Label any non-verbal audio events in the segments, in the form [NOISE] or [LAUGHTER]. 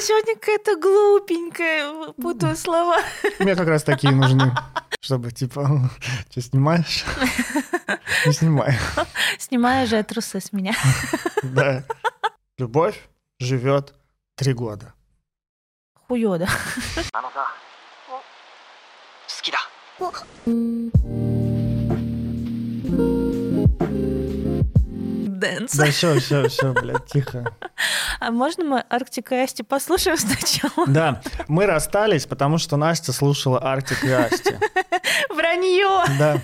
я сегодня какая-то глупенькая, путаю слова. Мне как раз такие нужны, чтобы типа, что снимаешь? [LAUGHS] Не снимай. Снимаю же трусы с меня. [LAUGHS] Да. Любовь живет три года. Хуёда. あのさ好きだ [LAUGHS] Dance. Да все, все, все, блядь, тихо. А можно мы Артика и Асти послушаем сначала? Да, мы расстались, потому что Настя слушала Артик и Асти. Вранье! Да.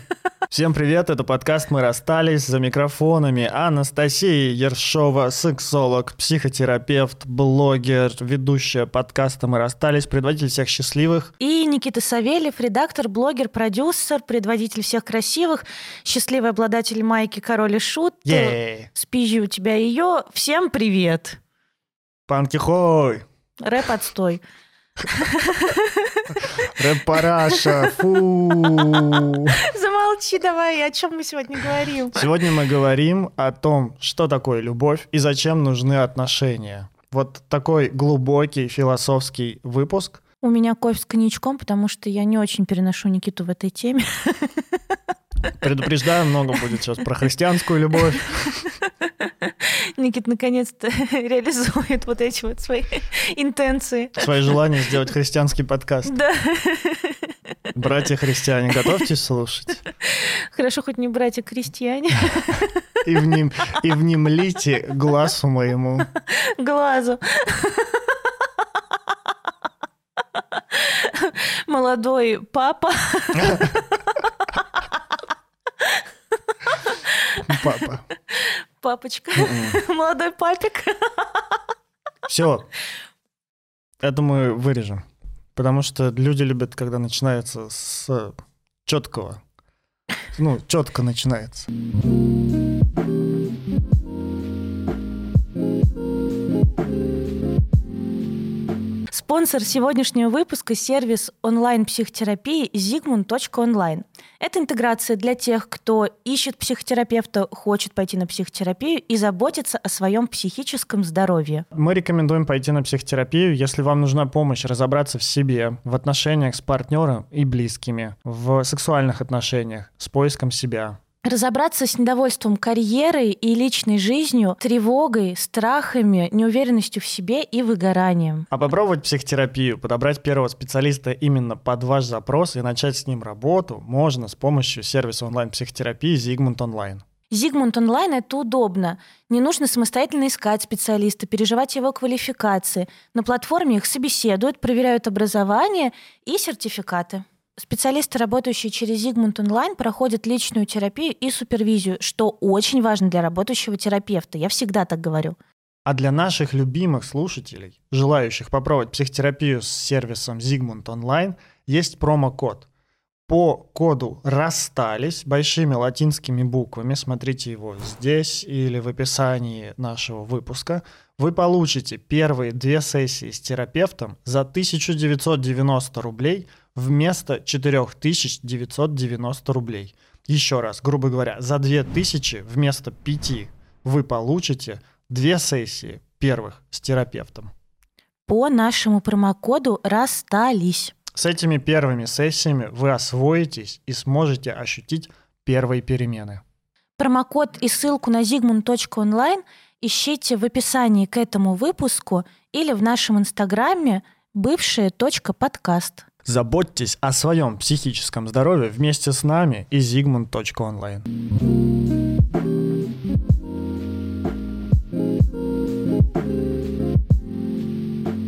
Всем привет, это подкаст «Мы расстались» за микрофонами Анастасия Ершова, сексолог, психотерапевт, блогер, ведущая подкаста «Мы расстались», предводитель всех счастливых. И Никита Савельев, редактор, блогер, продюсер, предводитель всех красивых, счастливый обладатель майки «Король и Шут». Ей! Спизжу у тебя ее. Всем привет! Панкихой! Рэп отстой. Рэп-параша! Фу! Замолчи давай, о чем мы сегодня говорим? Сегодня мы говорим о том, что такое любовь и зачем нужны отношения. Вот такой глубокий философский выпуск. У меня кофе с коньячком, потому что я не очень переношу Никиту в этой теме. Предупреждаю, много будет сейчас про христианскую любовь. Никит наконец-то реализует вот эти вот свои интенции. Свои желания сделать христианский подкаст. Да, Братья-христиане, готовьтесь слушать. хорошо, хоть не братья-крестьяне. И, вним, и внемлите глазу моему. Глазу. Молодой папа. Папа. [LAUGHS] Папочка. Молодой папик. Все. Это мы вырежем. Потому что люди любят, когда начинается с четкого. Ну, четко начинается. Спонсор сегодняшнего выпуска – сервис онлайн-психотерапии zigmund.online. Это интеграция для тех, кто ищет психотерапевта, хочет пойти на психотерапию и заботится о своем психическом здоровье. Мы рекомендуем пойти на психотерапию, если вам нужна помощь разобраться в себе, в отношениях с партнером и близкими, в сексуальных отношениях, с поиском себя. Разобраться с недовольством карьерой и личной жизнью, тревогой, страхами, неуверенностью в себе и выгоранием. А попробовать психотерапию, подобрать первого специалиста именно под ваш запрос и начать с ним работу можно с помощью сервиса онлайн-психотерапии Zigmund Online. Зигмунд онлайн это удобно. Не нужно самостоятельно искать специалиста, переживать его квалификации. На платформе их собеседуют, проверяют образование и сертификаты. Специалисты, работающие через Зигмунд онлайн, проходят личную терапию и супервизию, что очень важно для работающего терапевта. Я всегда так говорю. А для наших любимых слушателей, желающих попробовать психотерапию с сервисом Zigmund Online, есть промокод. По коду «Расстались» большими латинскими буквами, смотрите его здесь или в описании нашего выпуска, вы получите первые две сессии с терапевтом за 1990 рублей вместо 4990 рублей. Еще раз, грубо говоря, за 2000 вместо 5 вы получите две сессии первых с терапевтом. По нашему промокоду «Расстались». С этими первыми сессиями вы освоитесь и сможете ощутить первые перемены. Промокод и ссылку на zigmund.online ищите в описании к этому выпуску или в нашем инстаграме бывшие.подкаст. Заботьтесь о своем психическом здоровье вместе с нами и zigmund.online.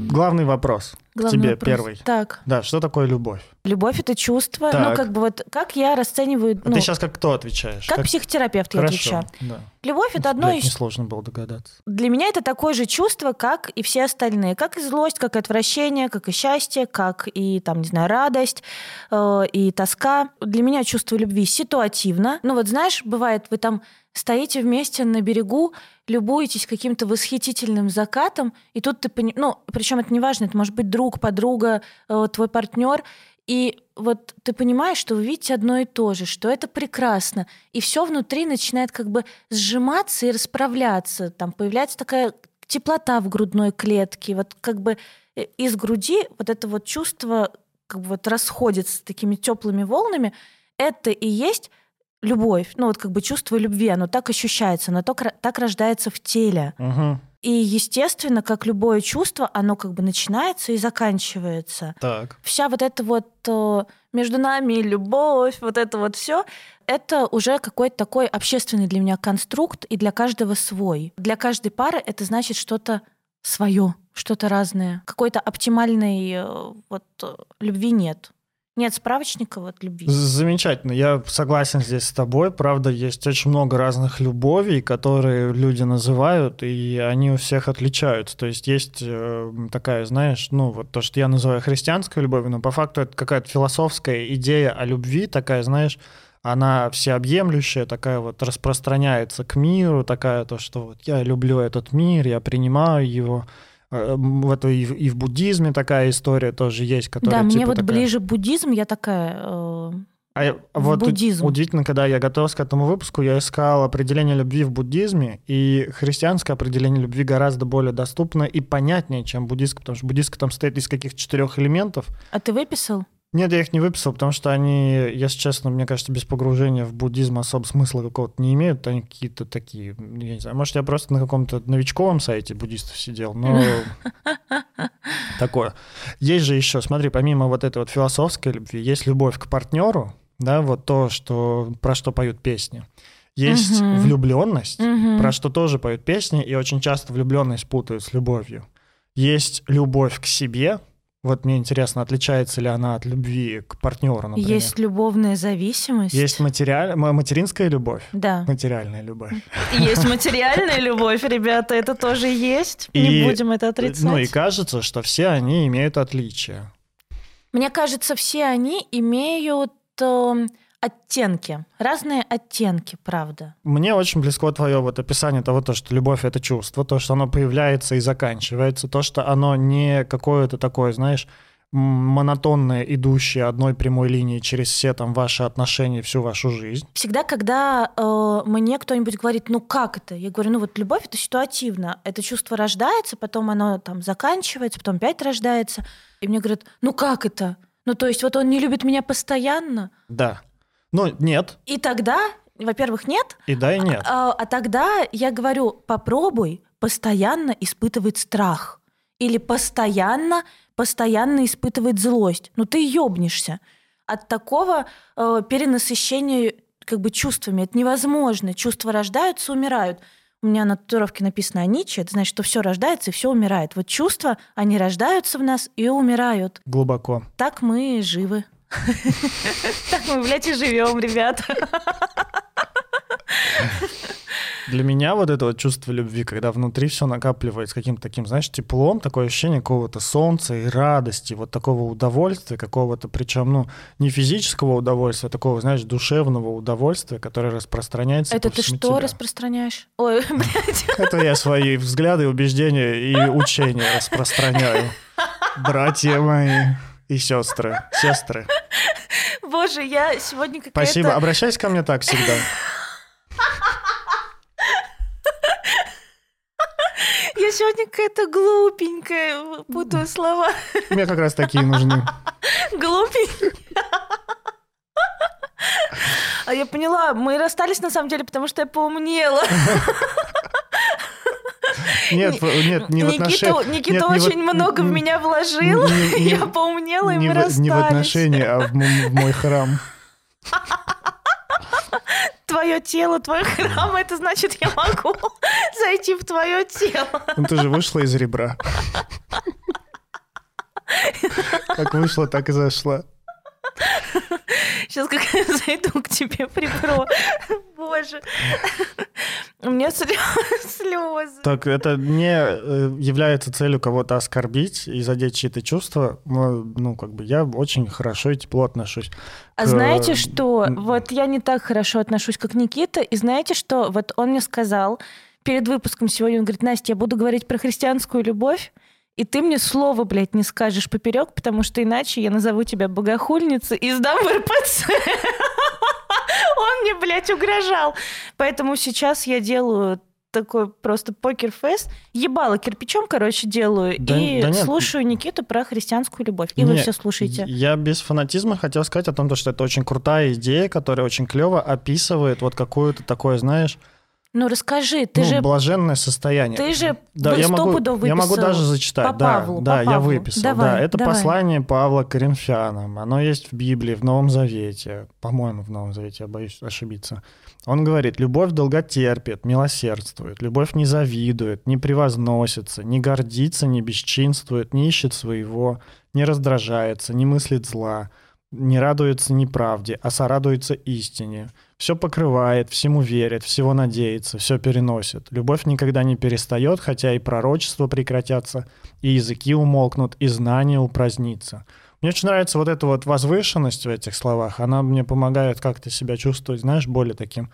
Главный вопрос к Главный тебе вопрос. первый. Так, Да, что такое любовь? любовь это чувство. Так. Ну, как бы вот, как я расцениваю, А ну, ты сейчас как кто отвечаешь? как, психотерапевт я Хорошо, отвечаю. да. Любовь это одно Блядь, из несложно было догадаться. Для меня это такое же чувство, как и все остальные. Как и злость, как и отвращение, как и счастье, как и, там, не знаю, радость э, и тоска. Для меня чувство любви ситуативно. Ну вот знаешь, бывает, вы там стоите вместе на берегу, любуетесь каким-то восхитительным закатом, и тут ты понимаешь, ну, причем это не важно, это может быть друг, подруга, э, твой партнер, и вот ты понимаешь, что вы видите одно и то же, что это прекрасно, и все внутри начинает как бы сжиматься и расправляться, там появляется такая теплота в грудной клетке, вот как бы э, из груди вот это вот чувство как бы вот расходится такими теплыми волнами, это и есть любовь, ну вот как бы чувство любви, оно так ощущается, оно так, так рождается в теле. Угу. И, естественно, как любое чувство, оно как бы начинается и заканчивается. Так. Вся вот эта вот э, между нами любовь, вот это вот все, это уже какой-то такой общественный для меня конструкт, и для каждого свой. Для каждой пары это значит что-то свое, что-то разное. Какой-то оптимальной э, вот э, любви нет. Нет справочника вот любви. Замечательно. Я согласен здесь с тобой. Правда, есть очень много разных любовей, которые люди называют, и они у всех отличаются. То есть есть э, такая, знаешь, ну вот то, что я называю христианской любовью, но по факту это какая-то философская идея о любви, такая, знаешь, она всеобъемлющая, такая вот распространяется к миру, такая то, что вот я люблю этот мир, я принимаю его. Э, в это и, и в буддизме такая история тоже есть, которая Да, мне типа вот такая... ближе буддизм, я такая... э, А я- вот буддизм. удивительно, когда я готовился к этому выпуску, я искал определение любви в буддизме, и христианское определение любви гораздо более доступно и понятнее, чем буддистское, потому что буддистское там состоит из каких-то четырех элементов. А ты выписал? Нет, я их не выписал, потому что они, если честно, мне кажется, без погружения в буддизм особо смысла какого-то не имеют. Они какие-то такие, я не знаю, может, я просто на каком-то новичковом сайте буддистов сидел, но [LAUGHS] такое. Есть же еще, смотри, помимо вот этой вот философской любви, есть любовь к партнеру, да, вот то, что, про что поют песни. Есть Мгм. влюбленность, Мгм. про что тоже поют песни, и очень часто влюбленность путают с любовью. Есть любовь к себе. Вот мне интересно, отличается ли она от любви к партнеру, например. Есть любовная зависимость. Есть материаль... ма- материнская любовь, Да. материальная любовь. [LAUGHS] Есть материальная любовь, ребята, это тоже есть. И- Не будем это отрицать. Ну и кажется, что все они имеют отличия. Мне кажется, все они имеют эм, оттенки, разные оттенки, правда. Мне очень близко твое вот описание того, то, что любовь — это чувство, то, что оно появляется и заканчивается, то, что оно не какое-то такое, знаешь, монотонное, идущее одной прямой линией через все там ваши отношения, всю вашу жизнь. Всегда, когда э, мне кто-нибудь говорит, ну как это? Я говорю, ну вот любовь это ситуативно. Это чувство рождается, потом оно там заканчивается, потом опять рождается. И мне говорят, ну как это? Ну то есть вот он не любит меня постоянно. Да. Ну, нет. И тогда, во-первых, нет, И да, и нет. А, а тогда я говорю, попробуй постоянно испытывать страх. Или постоянно, постоянно испытывать злость. Ну ты ёбнешься. От такого э, перенасыщения как бы чувствами это невозможно. Чувства рождаются, умирают. У меня на татуировке написано «Аничи», это значит, что все рождается и все умирает. Вот чувства, они рождаются в нас и умирают. Глубоко. Так мы живы. Так мы, блядь, и живем, ребята. Для меня вот это вот чувство любви, когда внутри все накапливается каким-то таким, знаешь, теплом, такое ощущение какого-то солнца и радости, вот такого удовольствия, какого-то, причем, ну, не физического удовольствия, а такого, знаешь, душевного удовольствия, которое распространяется Это по ты всему что тебе. распространяешь? Ой, [LAUGHS] блядь. [LAUGHS] Это я свои взгляды, убеждения и учения распространяю. Братья мои и сестры, сестры. Боже, я сегодня какая-то... Спасибо. Обращайся ко мне так всегда. Я сегодня какая-то глупенькая, путаю слова. Мне как раз такие нужны. Глупенькая. А я поняла, мы расстались на самом деле, потому что я поумнела. Нет, в- нет, не в Никита, отношении... Никита нет, не в очень от- много в меня вложил, не- не- я поумнела, и не мы в, расстались. не в отношении, а в, в мой храм. Твое тело, твой храм, это значит, я могу зайти в твое тело. Ну, ты же вышла из ребра. [LAUGHS] Как вышла, так и зашла. Сейчас как я [LAUGHS] зайду к тебе ребро. Боже. У меня слезы. Так это не э, является целью кого-то оскорбить и задеть чьи-то чувства. Но, Ну, как бы я очень хорошо и тепло отношусь. А к- знаете что? Вот я не так хорошо отношусь, как Никита. И знаете что? Вот он мне сказал перед выпуском сегодня, он говорит, Настя, я буду говорить про христианскую любовь, и ты мне слова, блядь, не скажешь поперек, потому что иначе я назову тебя богохульницей и сдам в РПЦ. [LAUGHS] Он мне, блядь, угрожал. Поэтому сейчас я делаю такой просто покер-фейс. Ебало кирпичом, короче, делаю. Да- и да нет. слушаю Никиту про христианскую любовь. И вы Не, все слушаете. Я без фанатизма хотел сказать о том, то, что это очень крутая идея, которая очень клево описывает вот какое-то такое, знаешь, Ну расскажи, ты ну, же блаженное состояние. ты же Да, я могу, я могу даже зачитать. по да, Павлу, да, по я Павлу. выписал. Давай, да, это давай. послание Павла Коринфянам. Оно есть в Библии, в Новом Завете. По-моему, в Новом Завете, я боюсь ошибиться. Он говорит, любовь долготерпит, милосердствует, любовь не завидует, не превозносится, не гордится, не бесчинствует, не ищет своего, не раздражается, не мыслит зла, не радуется неправде, а сорадуется истине. Все покрывает, всему верит, всего надеется, все переносит. Любовь никогда не перестает, хотя и пророчества прекратятся, и языки умолкнут, и знания упразднится. Мне очень нравится вот эта вот возвышенность в этих словах. Она мне помогает как-то себя чувствовать, знаешь, более таким,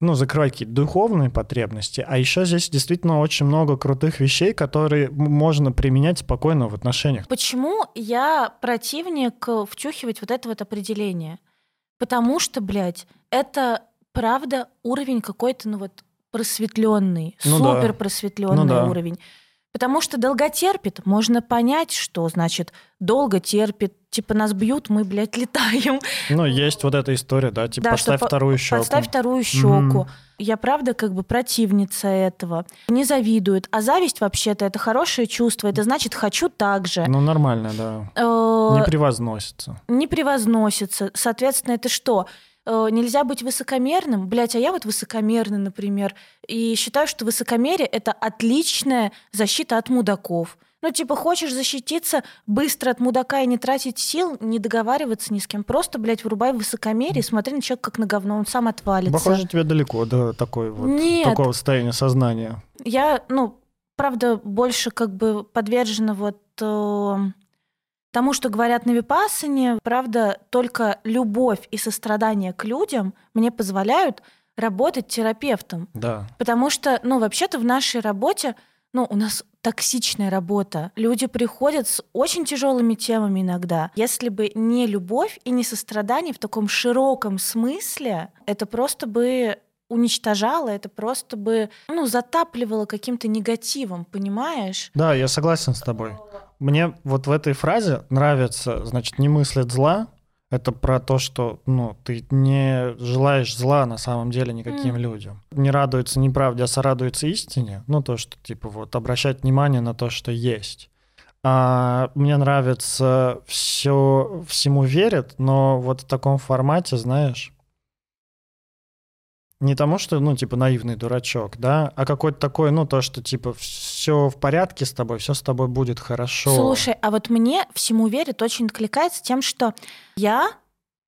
ну, закрывать какие-то духовные потребности. А еще здесь действительно очень много крутых вещей, которые можно применять спокойно в отношениях. Почему я противник э, втюхивать вот это вот определение? Потому что, блядь, это правда уровень какой-то, ну вот, просветленный, Ну супер просветленный Ну да. Потому что долготерпит, можно понять, что значит долго терпит. Типа нас бьют, мы, блядь, летаем. Ну, есть вот эта история, да, типа Да, что поставь по- вторую щеку. Подставь вторую щеку. Мгм. Я правда как бы противница этого. Не завидует. А зависть вообще-то это хорошее чувство. Это значит хочу так же. Ну, нормально, да. Э, Не превозносится. не превозносится. Соответственно, это что? Э, Нельзя быть высокомерным. Блять, а я вот высокомерный, например. И считаю, что высокомерие — это отличная защита от мудаков. Ну, типа, хочешь защититься быстро от мудака и не тратить сил, не договариваться ни с кем. Просто, блядь, вырубай высокомерие и смотри на человека как на говно, он сам отвалится. Похоже, тебе далеко до такой вот, Нет. такого состояния сознания. Я, ну, правда, больше как бы подвержена вот э, тому, что говорят на Випассане. Правда, только любовь и сострадание к людям мне позволяют работать терапевтом. Да. Потому что, ну, вообще-то в нашей работе, ну, у нас токсичная работа. Люди приходят с очень тяжелыми темами иногда. Если бы не любовь и не сострадание в таком широком смысле, это просто бы уничтожало, это просто бы, ну, затапливало каким-то негативом, понимаешь? Да, я согласен с тобой. Мне вот в этой фразе нравится, значит, не мыслит зла. Это про то, что ну, ты не желаешь зла на самом деле никаким М. людям. Не радуется неправде, а сорадуется истине. Ну, то, что, типа, вот, обращать внимание на то, что есть. А мне нравится все, всему верят, но вот в таком формате, знаешь, не тому, что, ну, типа, наивный дурачок, да, а какой-то такой, ну, то, что, типа, все в порядке с тобой, все с тобой будет хорошо. Слушай, а вот мне всему верит очень откликается тем, что я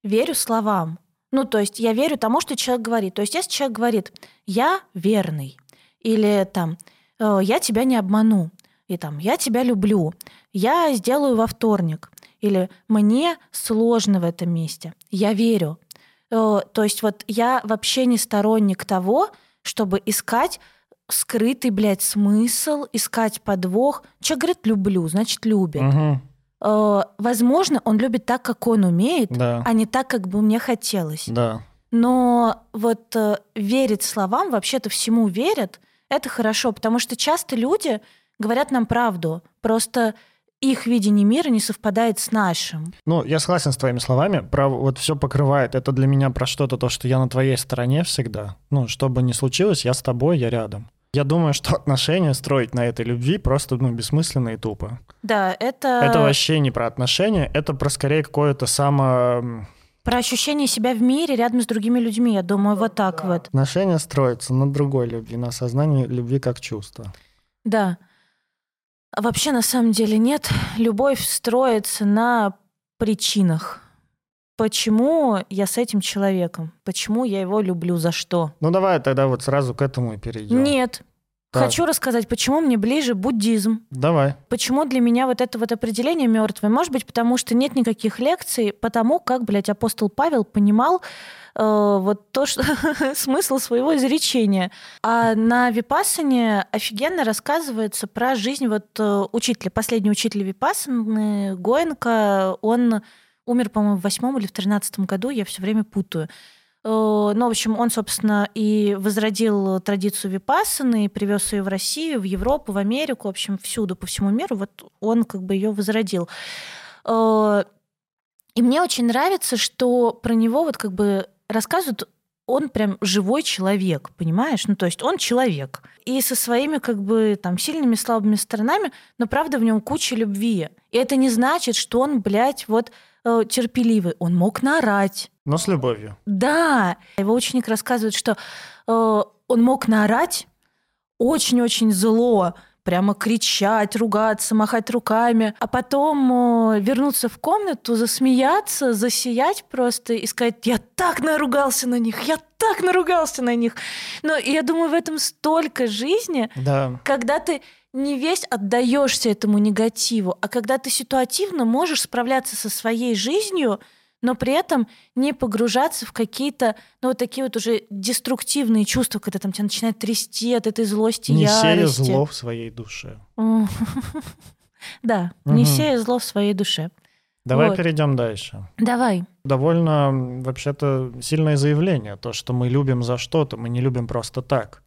верю словам. Ну, то есть я верю тому, что человек говорит. То есть если человек говорит, я верный, или там, «Э, я тебя не обману, и там, я тебя люблю, я сделаю во вторник, или мне сложно в этом месте, я верю. Э, То есть вот я вообще не сторонник того, чтобы искать скрытый, блядь, смысл, искать подвох. Человек говорит «люблю», значит, любит. Э, Возможно, он любит так, как он умеет, да, а не так, как бы мне хотелось. да. Но вот э, верить словам, вообще-то всему верят, это хорошо, потому что часто люди говорят нам правду, просто их видение мира не совпадает с нашим. Ну, я согласен с твоими словами. Про вот все покрывает. Это для меня про что-то, то, что я на твоей стороне всегда. Ну, что бы ни случилось, я с тобой, я рядом. Я думаю, что [LAUGHS] отношения строить на этой любви просто, ну, бессмысленно и тупо. Да, это, Это вообще не про отношения, это про скорее какое-то само... про ощущение себя в мире рядом с другими людьми, я думаю, вот так вот. Отношения строятся на другой любви, на осознании любви как чувства. Да. А вообще, на самом деле, нет. Любовь строится на причинах. Почему я с этим человеком? Почему я его люблю? За что? Ну, давай тогда вот сразу к этому и перейдем. Нет. Так. Хочу рассказать, почему мне ближе буддизм. Давай. Почему для меня вот это вот определение мертвое? Может быть, потому что нет никаких лекций по тому, как, блядь, апостол Павел понимал э, вот то, что [LAUGHS] смысл своего изречения. А на Випассане офигенно рассказывается про жизнь вот э, учителя, последний учитель Випассаны, Гоенко, он умер, по-моему, в восьмом или в тринадцатом году, я все время путаю. Э, ну, в общем, он, собственно, и возродил традицию випассаны, и привез ее в Россию, в Европу, в Америку, в общем, всюду, по всему миру. Вот он как бы ее возродил. Э, и мне очень нравится, что про него вот как бы рассказывают он прям живой человек, понимаешь? Ну, то есть он человек. И со своими как бы там сильными, слабыми сторонами, но правда в нем куча любви. И это не значит, что он, блядь, вот э, терпеливый. Он мог наорать. Но с любовью. Да. Его ученик рассказывает, что э, он мог наорать очень-очень зло, прямо кричать, ругаться, махать руками, а потом э, вернуться в комнату, засмеяться, засиять просто и сказать, я так наругался на них, я так наругался на них. Но я думаю, в этом столько жизни, да. когда ты не весь отдаешься этому негативу, а когда ты ситуативно можешь справляться со своей жизнью, но при этом не погружаться в какие-то, ну, вот такие вот уже деструктивные чувства, когда там тебя начинает трясти от этой злости, не ярости. Не зло в своей душе. [LAUGHS] Да, не сея зло в своей душе. Давай перейдем дальше. Давай. Довольно, вообще-то, сильное заявление, то, что мы любим за что-то, мы не любим просто так.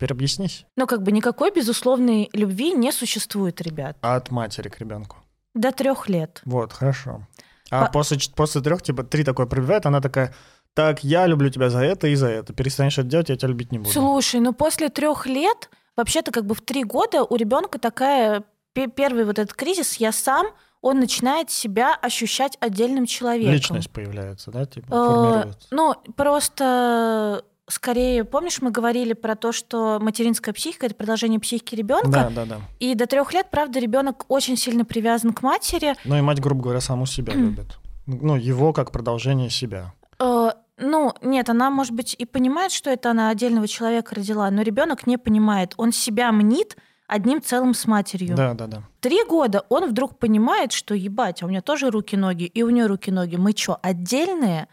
Теперь объяснись. Ну, как бы никакой безусловной любви не существует, ребят. А от матери к ребенку? До трех лет. Вот, хорошо. А По... после, после трех, типа, три такое пробивает, она такая, так, я люблю тебя за это и за это. Перестанешь это делать, я тебя любить не буду. Слушай, ну после трех лет, вообще-то как бы в три года у ребенка такая первый вот этот кризис, я сам, он начинает себя ощущать отдельным человеком. Личность появляется, да, типа, э, формируется. Ну, просто скорее, помнишь, мы говорили про то, что материнская психика это продолжение психики ребенка. Да, да, да. И до трех лет, правда, ребенок очень сильно привязан к матери. Ну и мать, грубо говоря, саму себя любит. Ну, его как продолжение себя. Э, ну, нет, она, может быть, и понимает, что это она отдельного человека родила, но ребенок не понимает. Он себя мнит одним целым с матерью. Да, да, да. Три года он вдруг понимает, что ебать, а у меня тоже руки-ноги, и у нее руки-ноги. Мы что, отдельные?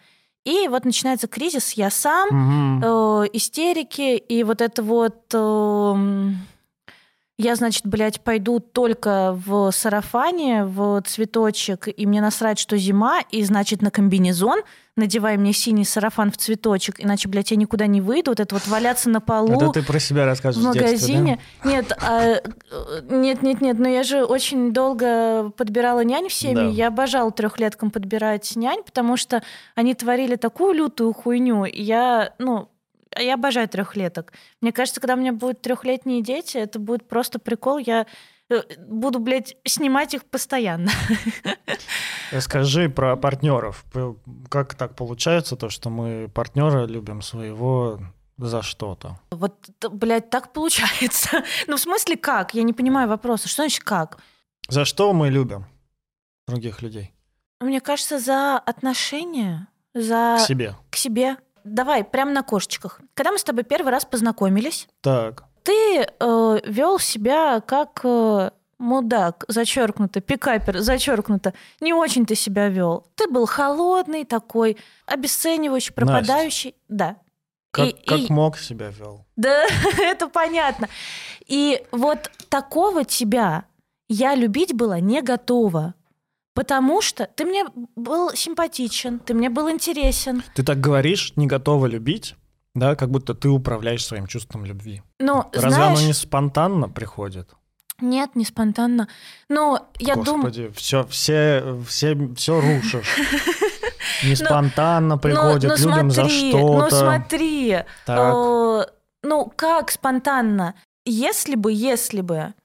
И вот начинается кризис «я сам», угу. э, истерики, и вот это вот... Э, я, значит, блядь, пойду только в сарафане, в цветочек, и мне насрать, что зима, и, значит, на комбинезон надевай мне синий сарафан в цветочек, иначе, блядь, я никуда не выйду. Вот это вот валяться на полу. Это ты про себя рассказываешь В магазине. Детстве, да? Нет, а, нет, нет, нет, но я же очень долго подбирала нянь в семье. Да. Я обожала трехлеткам подбирать нянь, потому что они творили такую лютую хуйню. И я, ну, я обожаю трехлеток. Мне кажется, когда у меня будут трехлетние дети, это будет просто прикол. Я э, буду, блядь, снимать их постоянно. [LAUGHS] Скажи про партнеров. Как так получается, то, что мы партнера любим своего за что-то? Вот, блядь, так получается. [LAUGHS] Ну, в смысле, как? Я не понимаю вопроса. Что значит как? За что мы любим других людей? Мне кажется, за отношения, за... К себе. К себе давай, прямо на кошечках. Когда мы с тобой первый раз познакомились, так. ты э, вел себя как э, мудак, зачеркнуто, пикапер, зачеркнуто. Не очень ты себя вел. Ты был холодный такой, обесценивающий, пропадающий. Настя. Да. Как, и, как и... мог себя вел? Да, [LAUGHS] это понятно. И вот такого тебя я любить была не готова. Потому что ты мне был симпатичен, ты мне был интересен. Ты так говоришь, не готова любить, да, как будто ты управляешь своим чувством любви. Но, Разве знаешь, оно не спонтанно приходит? Нет, не спонтанно. Но я думаю... Господи, все, все, все, все рушишь. [LAUGHS] Не спонтанно приходит, любим за что-то. Ну смотри, э, ну как спонтанно? Если бы, если бы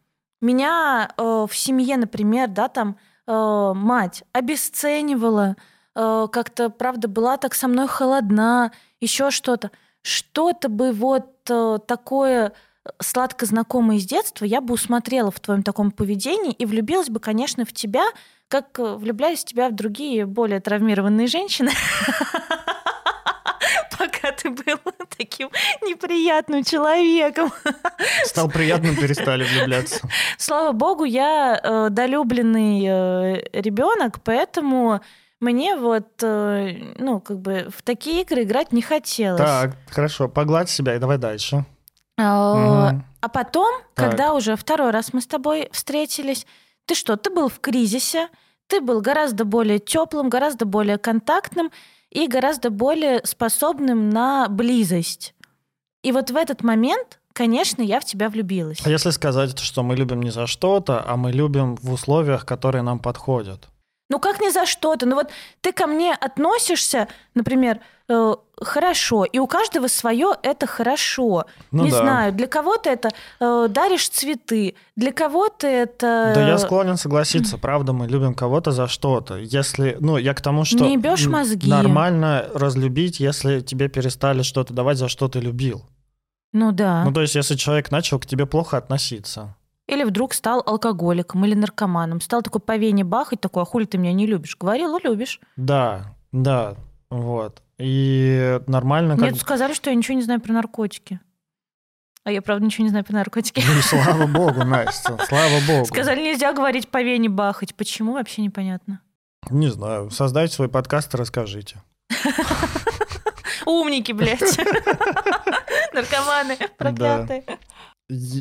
меня э, в семье, например, да, там э, мать обесценивала, э, как-то, правда, была так со мной холодна, еще что-то. Что-то бы вот э, такое сладко знакомое из детства я бы усмотрела в твоем таком поведении и влюбилась бы, конечно, в тебя, как э, влюблялись в тебя в другие более травмированные женщины. [LAUGHS] пока ты был [LAUGHS] таким неприятным человеком. Стал приятным, перестали влюбляться. Слава богу, я э, долюбленный э, ребенок, поэтому мне вот, э, ну, как бы в такие игры играть не хотелось. Так, хорошо, погладь себя и давай дальше. А, угу. а потом, так. когда уже второй раз мы с тобой встретились, ты что, ты был в кризисе, ты был гораздо более теплым, гораздо более контактным, и гораздо более способным на близость. И вот в этот момент, конечно, я в тебя влюбилась. А если сказать, что мы любим не за что-то, а мы любим в условиях, которые нам подходят? Ну как не за что-то? Ну вот ты ко мне относишься, например, э, хорошо, и у каждого свое это хорошо. Ну не да. знаю, для кого-то это э, даришь цветы, для кого-то это... Да я склонен согласиться, [CLEARS THROAT] правда, мы любим кого-то за что-то. Если, ну, я к тому, что Не м, мозги. нормально разлюбить, если тебе перестали что-то давать, за что ты любил. Ну да. Ну, то есть, если человек начал к тебе плохо относиться. Или вдруг стал алкоголиком или наркоманом. Стал такой по вене бахать, такой, а хули ты меня не любишь? Говорил, и любишь. Да, да, вот. И нормально как Мне тут сказали, что я ничего не знаю про наркотики. А я, правда, ничего не знаю про наркотики. Ну, [LAUGHS] слава богу, Настя, слава богу. Сказали, нельзя говорить по вене бахать. Почему, вообще непонятно. Не знаю, создайте свой подкаст и расскажите. [LAUGHS] Умники, блядь. [LAUGHS] Наркоманы, проклятые.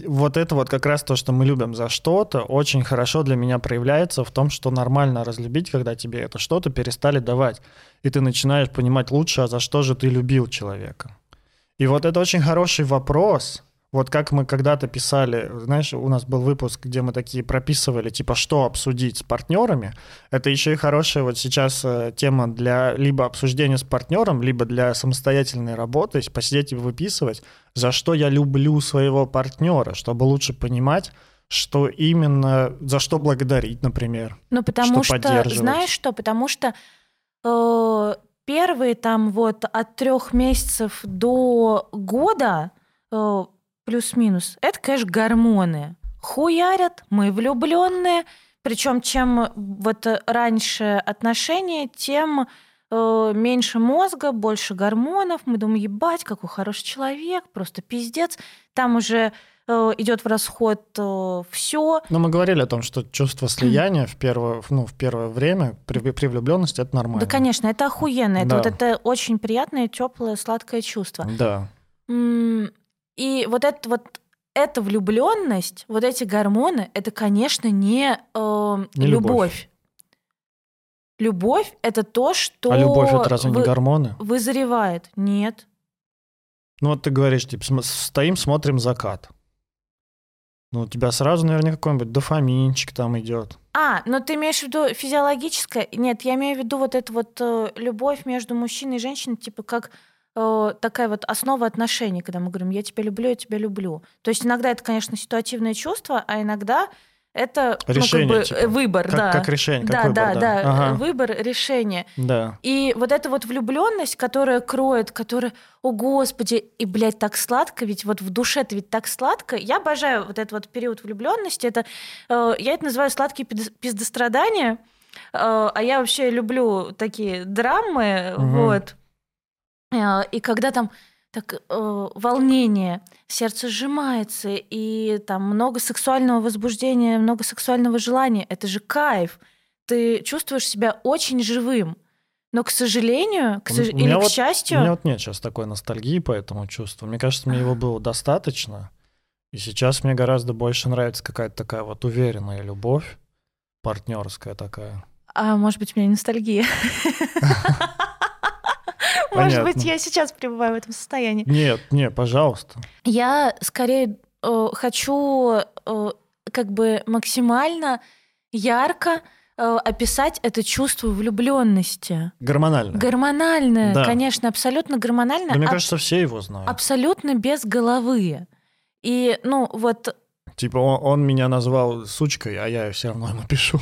Вот это вот как раз то, что мы любим за что-то, очень хорошо для меня проявляется в том, что нормально разлюбить, когда тебе это что-то перестали давать. И ты начинаешь понимать лучше, а за что же ты любил человека. И вот это очень хороший вопрос. Вот как мы когда-то писали, знаешь, у нас был выпуск, где мы такие прописывали, типа, что обсудить с партнерами. Это еще и хорошая вот сейчас э, тема для либо обсуждения с партнером, либо для самостоятельной работы, то есть посидеть и выписывать, за что я люблю своего партнера, чтобы лучше понимать, что именно, за что благодарить, например. Ну, потому Что что, знаешь что, потому что э, первые там вот от трех месяцев до года э, плюс-минус, это, конечно, гормоны. Хуярят, мы влюбленные. Причем чем вот раньше отношения, тем э, меньше мозга, больше гормонов. Мы думаем, ебать, какой хороший человек, просто пиздец. Там уже э, идет в расход все. Но мы говорили о том, что чувство слияния в первое, ну, в первое время при, при влюбленности это нормально. Да, конечно, это охуенно. Это Да. вот это очень приятное, теплое, сладкое чувство. Да. М, И вот это вот эта влюбленность, вот эти гормоны, это, конечно, не, э, Не любовь. любовь. Это то, что А любовь это разве не вы- гормоны? вызревает. Нет. Ну вот ты говоришь, типа, см- стоим, смотрим закат. Ну, у тебя сразу, наверное, какой-нибудь дофаминчик там идет. А, но ты имеешь в виду физиологическое? Нет, я имею в виду вот эту вот э, любовь между мужчиной и женщиной, типа как э, такая вот основа отношений, когда мы говорим «я тебя люблю, я тебя люблю». То есть иногда это, конечно, ситуативное чувство, а иногда это ну, как Решение, бы, типа. выбор, Как, да. как решение, как да, выбор, да, да, Ага, э, выбор, решение. да. И вот эта вот влюбленность, которая кроет, которая, о господи, и, блядь, так сладко, ведь вот в душе-то ведь так сладко. Я обожаю вот этот вот период влюбленности. Это, э, я это называю сладкие пиз- пиздострадания. Э, а я вообще люблю такие драмы, Мгм. вот. Э, и когда там так э, волнение, сердце сжимается, и там много сексуального возбуждения, много сексуального желания. Это же кайф. Ты чувствуешь себя очень живым. Но, к сожалению, к сож- или вот- к счастью, У меня вот нет сейчас такой ностальгии по этому чувству. Мне кажется, мне его было достаточно. И сейчас мне гораздо больше нравится какая-то такая вот уверенная любовь, партнерская такая. а может быть, у меня ностальгия. [LAUGHS] Может быть, я сейчас пребываю в этом состоянии. Нет, не, пожалуйста. Я скорее э, хочу э, как бы максимально ярко э, описать это чувство влюбленности. Гормонально. Гормональное, Да. конечно, абсолютно гормональное. Да, мне аб- кажется, все его знают. абсолютно без головы. И, ну, вот, Типа он, он меня назвал сучкой, а я все равно ему пишу.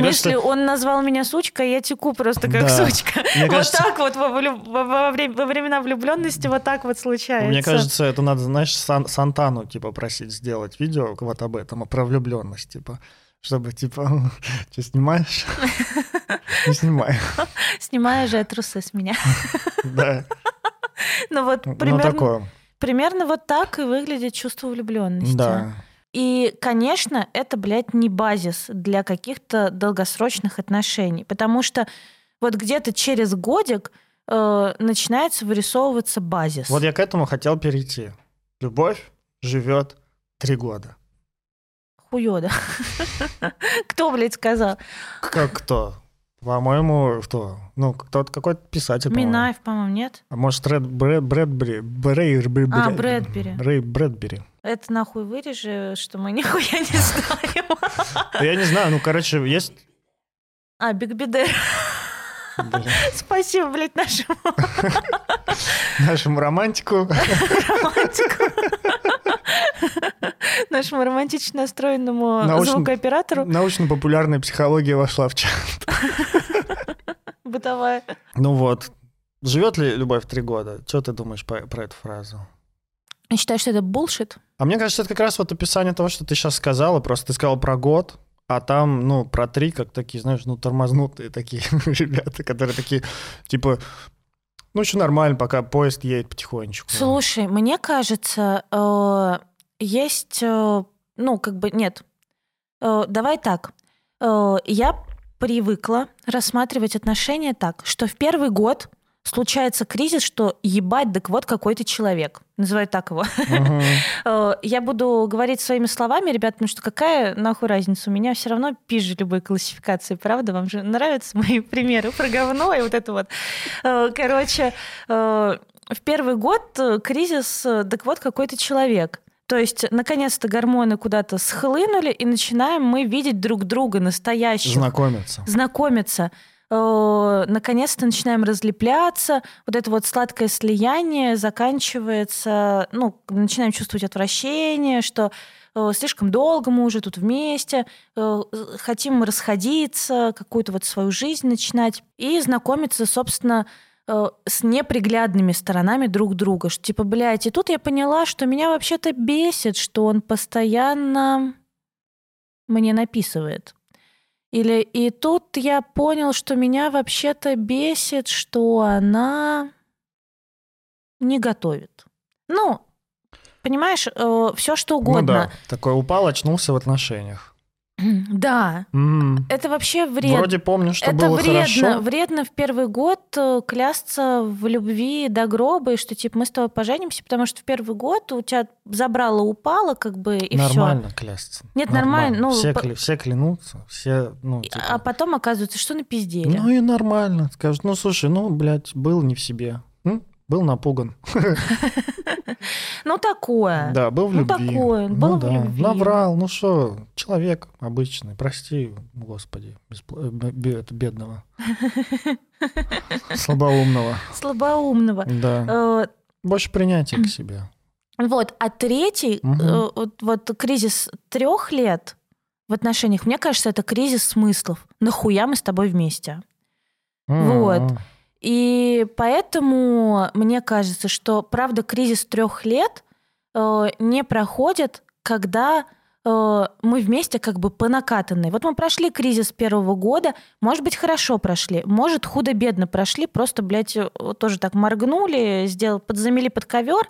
В смысле, он назвал меня сучкой, а я теку просто как Да. [LAUGHS] сучка. Мне вот кажется- так вот во, влю- во- время- во времена влюбленности вот так вот случается. Мне кажется, это надо, знаешь, Сан- Сантану, типа, просить сделать видео вот об этом, а про влюбленность, типа, чтобы, типа, [LAUGHS] что, снимаешь? [LAUGHS] Не снимай. Снимая же трусы с меня. Да, Ну вот ну примерно, такое. примерно вот так и выглядит чувство влюбленности. Да. И, конечно, это, блядь, не базис для каких-то долгосрочных отношений, потому что вот где-то через годик э, начинается вырисовываться базис. Вот я к этому хотел перейти. Любовь живет три года. Хуёда. [LAUGHS] Кто, блядь, сказал? Как кто? По-моему, кто? Ну, кто-то какой-то писатель. Минаев, по-моему, нет? А может, Ред, Брэд, Брэдбери, Брей, А, Брэдбери. Рэй Брэдбери. Это нахуй вырежи, что мы [LAUGHS] нихуя не знаем. Я не знаю, ну, короче, есть... А, Биг. Блин, Спасибо, блядь, нашему нашему романтику. романтику. Нашему романтично настроенному Научно- звукооператору. Научно-популярная психология вошла в чат. Бытовая. Ну вот. Живет ли любовь три года? Что ты думаешь по- про эту фразу? Я считаю, что это булшит. А мне кажется, это как раз вот описание того, что ты сейчас сказала. Просто ты сказал про год, а там, ну, про три, как такие, знаешь, ну, тормознутые такие [LAUGHS] ребята, которые такие, типа, ну, еще нормально, пока поезд едет потихонечку. Слушай, мне кажется, э, есть, э, ну, как бы, нет. Э, Давай так. Я привыкла рассматривать отношения так, что в первый год случается кризис, что ебать, так вот какой-то человек. Называют так его. [LAUGHS] Э, Я буду говорить своими словами, ребят, потому что какая нахуй разница? У меня все равно пизже любой классификации, правда? Вам же нравятся [LAUGHS] мои примеры про говно и вот это вот. Э, Короче, э, в первый год кризис, так вот какой-то человек. То есть, наконец-то гормоны куда-то схлынули, и начинаем мы видеть друг друга настоящих Знакомиться. знакомиться. Э, Наконец-то начинаем разлепляться. Вот это вот сладкое слияние заканчивается, ну, начинаем чувствовать отвращение, что э, слишком долго мы уже тут вместе, э, хотим расходиться, какую-то вот свою жизнь начинать и знакомиться, собственно, с неприглядными сторонами друг друга. Что типа, блядь, и тут я поняла, что меня вообще-то бесит, что он постоянно мне написывает. Или и тут я понял, что меня вообще-то бесит, что она не готовит. Ну, понимаешь, все что Ну угодно. да, такой упал, очнулся в отношениях. Да. М. Это вообще вредно. Вроде помню, что это было вредно, хорошо. вредно в первый год э, клясться в любви до гроба, и что типа мы с тобой поженимся, потому что в первый год у тебя забрало упало, как бы, и все. нормально клясться. Нет, нормально, ну, все, по- кля- все клянутся, все, ну, типа... А потом оказывается, что напиздели. Ну и нормально. Скажут, ну слушай, ну, блядь, был не в себе. М? Был напуган. [LAUGHS] Ну, такое. Да, был в Ну, любви. такое, был ну в любви. наврал. Ну что, человек обычный. Прости, господи, э, бедного. [LAUGHS] Слабоумного. Слабоумного. Да. Э, Больше принятия к себе. Вот, а третий, э, вот, вот кризис трех лет в отношениях, мне кажется, это кризис смыслов. Нахуя мы с тобой вместе? Вот. И поэтому мне кажется, что, правда, кризис трех лет э, не проходит, когда э, мы вместе как бы по накатанной. Вот мы прошли кризис первого года, может быть, хорошо прошли, может, худо-бедно прошли, просто, блядь, э, тоже так моргнули, сделали, подзамели под ковер,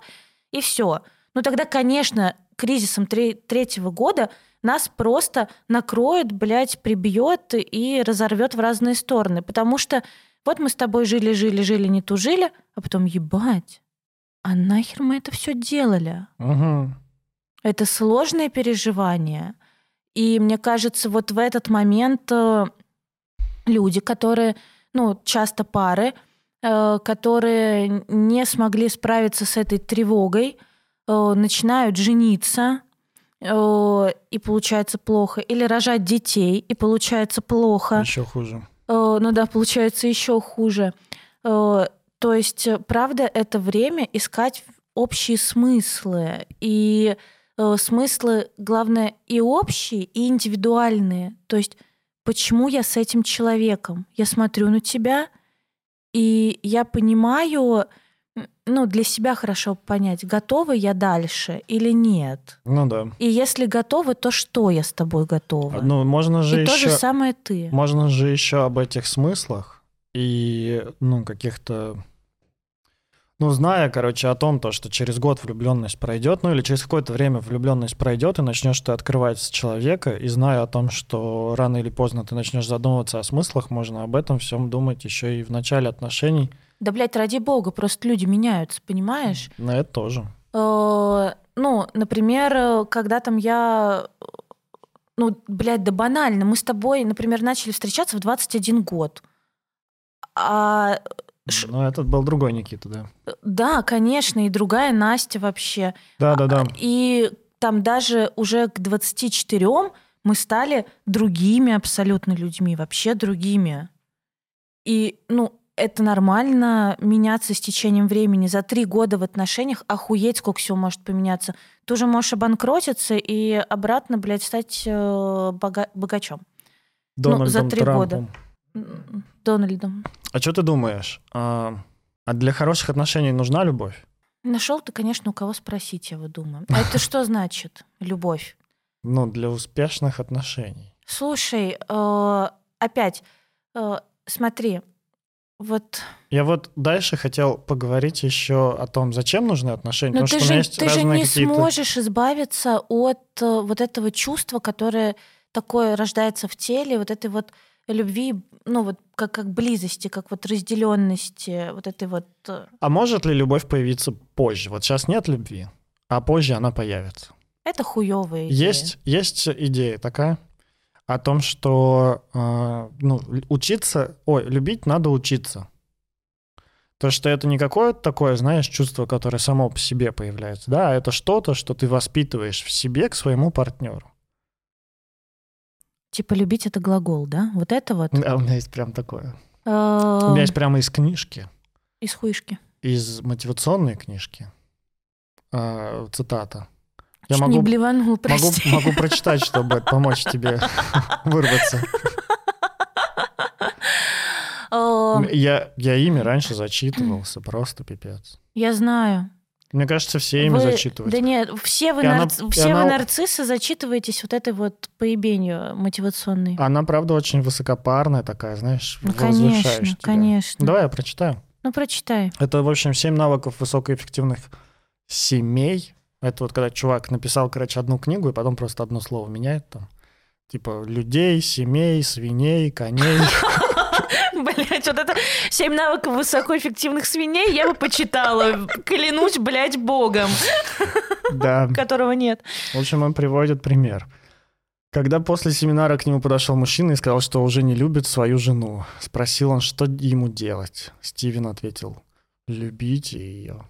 и все. Ну тогда, конечно, кризисом тре- третьего года нас просто накроет, блядь, прибьет и разорвет в разные стороны. Потому что вот мы с тобой жили, жили, жили, не тужили, а потом ебать. А нахер мы это все делали? Мгм. Это сложное переживание. И мне кажется, вот в этот момент э, люди, которые, ну, часто пары, э, которые не смогли справиться с этой тревогой, э, начинают жениться, и получается плохо, или рожать детей, и получается плохо. Еще хуже. Э, Ну да, получается еще хуже. Э, То есть, э, правда, это время искать общие смыслы. И смыслы, главное, и общие, и индивидуальные. То есть, почему я с этим человеком? Я смотрю на тебя, и я понимаю, ну, для себя хорошо понять, готова я дальше или нет. Ну да. И если готова, то что я с тобой готова? Ну, можно же и то еще... же самое ты. Можно же еще об этих смыслах и, ну, каких-то... Ну, зная, короче, о том, то, что через год влюбленность пройдет, ну или через какое-то время влюбленность пройдет, и начнешь ты открывать с человека, и зная о том, что рано или поздно ты начнешь задумываться о смыслах, можно об этом всем думать еще и в начале отношений. Да, блядь, ради бога, просто люди меняются, понимаешь? На это тоже. Э, Ну, например, э, когда там я ну, блядь, да банально. Мы с тобой, например, начали встречаться в 21 год. А Ну, этот был другой Никита, да. Да, конечно, и другая Настя вообще. Да, да, да. И там даже уже к 24 мы стали другими абсолютно людьми, вообще другими. И, ну, это нормально меняться с течением времени. За три года в отношениях охуеть, сколько всего может поменяться. Ты уже можешь обанкротиться и обратно, блядь, стать э, бога- богачом. Дональдом за три Трампом. М, Дональдом. А что ты думаешь? А, а для хороших отношений нужна любовь? Нашел ты, конечно, у кого спросить, я вот думаю. А это что значит, любовь? Ну, для успешных отношений. Слушай, э, опять, э, смотри, вот, Я вот дальше хотел поговорить еще о том, зачем нужны отношения. но потому ты же, ты же не сможешь избавиться от э, вот этого чувства, которое такое рождается в теле, вот этой вот любви, ну вот как, как близости, как вот разделенности, вот этой вот... э, А может ли любовь появиться позже? Вот сейчас нет любви, а позже она появится. Это хуевая идея. Есть, есть идея такая о том, что э, ну, учиться, ой, любить надо учиться. То, что это не какое-то такое, знаешь, чувство, которое само по себе появляется, да, а это что-то, что ты воспитываешь в себе к своему партнеру. Типа любить это глагол, да? Вот это вот. Да, у меня есть прям такое. Э, У меня есть прямо из книжки, Из хуишки. из мотивационной книжки, э, цитата. Я Чуть могу, не блеванул, могу, прости. могу прочитать, чтобы помочь тебе [LAUGHS] вырваться. Я, я ими раньше зачитывался, просто пипец. Я знаю. Мне кажется, все ими Вы- зачитываются. Да нет, все вы, И она- нарци- все она- вы нарциссы зачитываетесь вот этой вот поебенью мотивационной. Она, правда, очень высокопарная такая, знаешь, ну, конечно, тебя. конечно. Давай я прочитаю. Ну, прочитай. Это, в общем, семь навыков высокоэффективных семей. Это вот когда чувак написал, короче, одну книгу, и потом просто одно слово меняет там. Типа людей, семей, свиней, коней. [LAUGHS] Блять, вот это семь навыков высокоэффективных свиней я бы почитала. Клянусь, блядь, богом, [LAUGHS] Да. которого нет. В общем, он приводит пример. Когда после семинара к нему подошел мужчина и сказал, что уже не любит свою жену, спросил он, что ему делать. Стивен ответил, любите ее.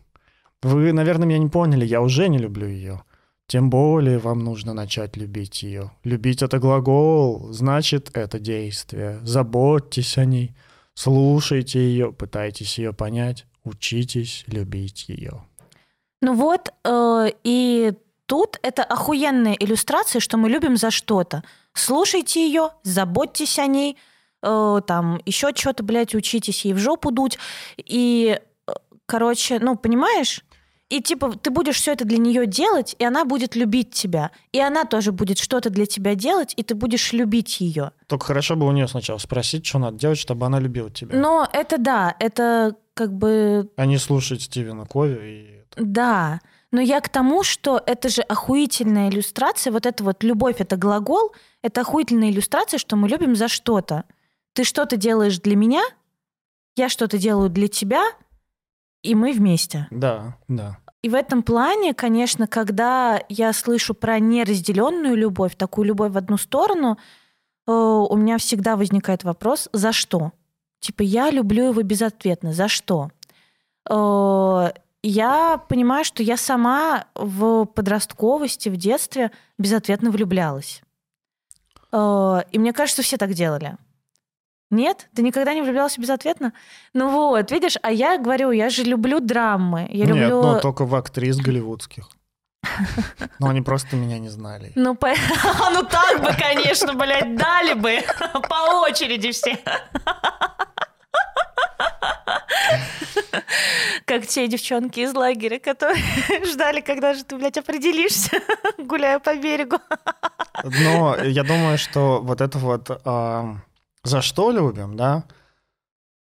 Вы, наверное, меня не поняли, я уже не люблю ее. Тем более вам нужно начать любить ее. Любить это глагол, значит это действие. Заботьтесь о ней, слушайте ее, пытайтесь ее понять, учитесь любить ее. Ну вот, э, и тут это охуенная иллюстрация, что мы любим за что-то. Слушайте ее, заботьтесь о ней, э, там еще что-то, блядь, учитесь ей в жопу дуть. И, э, короче, ну, понимаешь? И типа ты будешь все это для нее делать, и она будет любить тебя. И она тоже будет что-то для тебя делать, и ты будешь любить ее. Только хорошо бы у нее сначала спросить, что надо делать, чтобы она любила тебя. Но это да, это как бы а не слушать Стивена Кови и... Да, но я к тому, что это же охуительная иллюстрация, вот это вот любовь это глагол, это охуительная иллюстрация, что мы любим за что-то. Ты что-то делаешь для меня, я что-то делаю для тебя, и мы вместе. Да, да. И в этом плане, конечно, когда я слышу про неразделенную любовь, такую любовь в одну сторону, э, у меня всегда возникает вопрос, за что? Типа, я люблю его безответно, за что? Э, Я понимаю, что я сама в подростковости, в детстве безответно влюблялась. Э, И мне кажется, все так делали. Нет? Ты никогда не влюблялась безответно? Ну вот, видишь, а я говорю, я же люблю драмы. Я Нет, люблю... ну только в актрис голливудских. [LAUGHS] Но они просто меня не знали. Ну, по- [LAUGHS] ну так бы, конечно, блядь, дали бы [LAUGHS] по очереди все. Как те девчонки из лагеря, которые ждали, когда же ты, блядь, определишься, гуляя по берегу. Но я думаю, что вот это вот а, за что любим, да,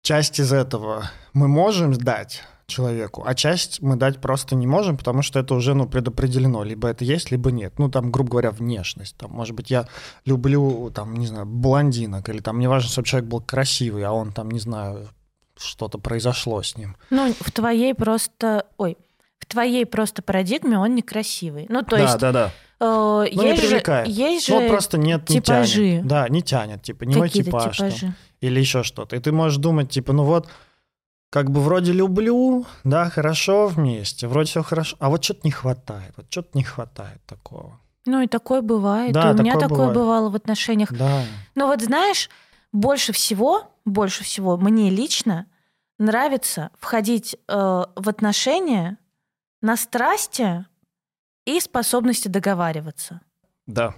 часть из этого мы можем дать человеку, а часть мы дать просто не можем, потому что это уже, ну, предопределено. Либо это есть, либо нет. Ну, там, грубо говоря, внешность. Там, может быть, я люблю, там, не знаю, блондинок, или там, не важно, чтобы человек был красивый, а он там, не знаю, что-то произошло с ним. Ну, в твоей просто... Ой, в твоей просто парадигме он некрасивый. Ну, то да, есть да, да. Э, Ну, не есть, же, привлекает. есть Ну, же просто нет, не типажи. тянет. Да, не тянет, типа, не мой типаж. там. типажи. или еще что-то. И ты можешь думать, типа, ну вот, как бы вроде люблю, да, хорошо вместе, вроде все хорошо, а вот что-то не хватает, вот что-то не хватает такого. Ну и такое бывает. Да, и у меня такое такое бывает. бывало в отношениях. Да. Но вот знаешь, больше всего, больше всего мне лично нравится входить э, в отношения на страсти и способности договариваться. Да,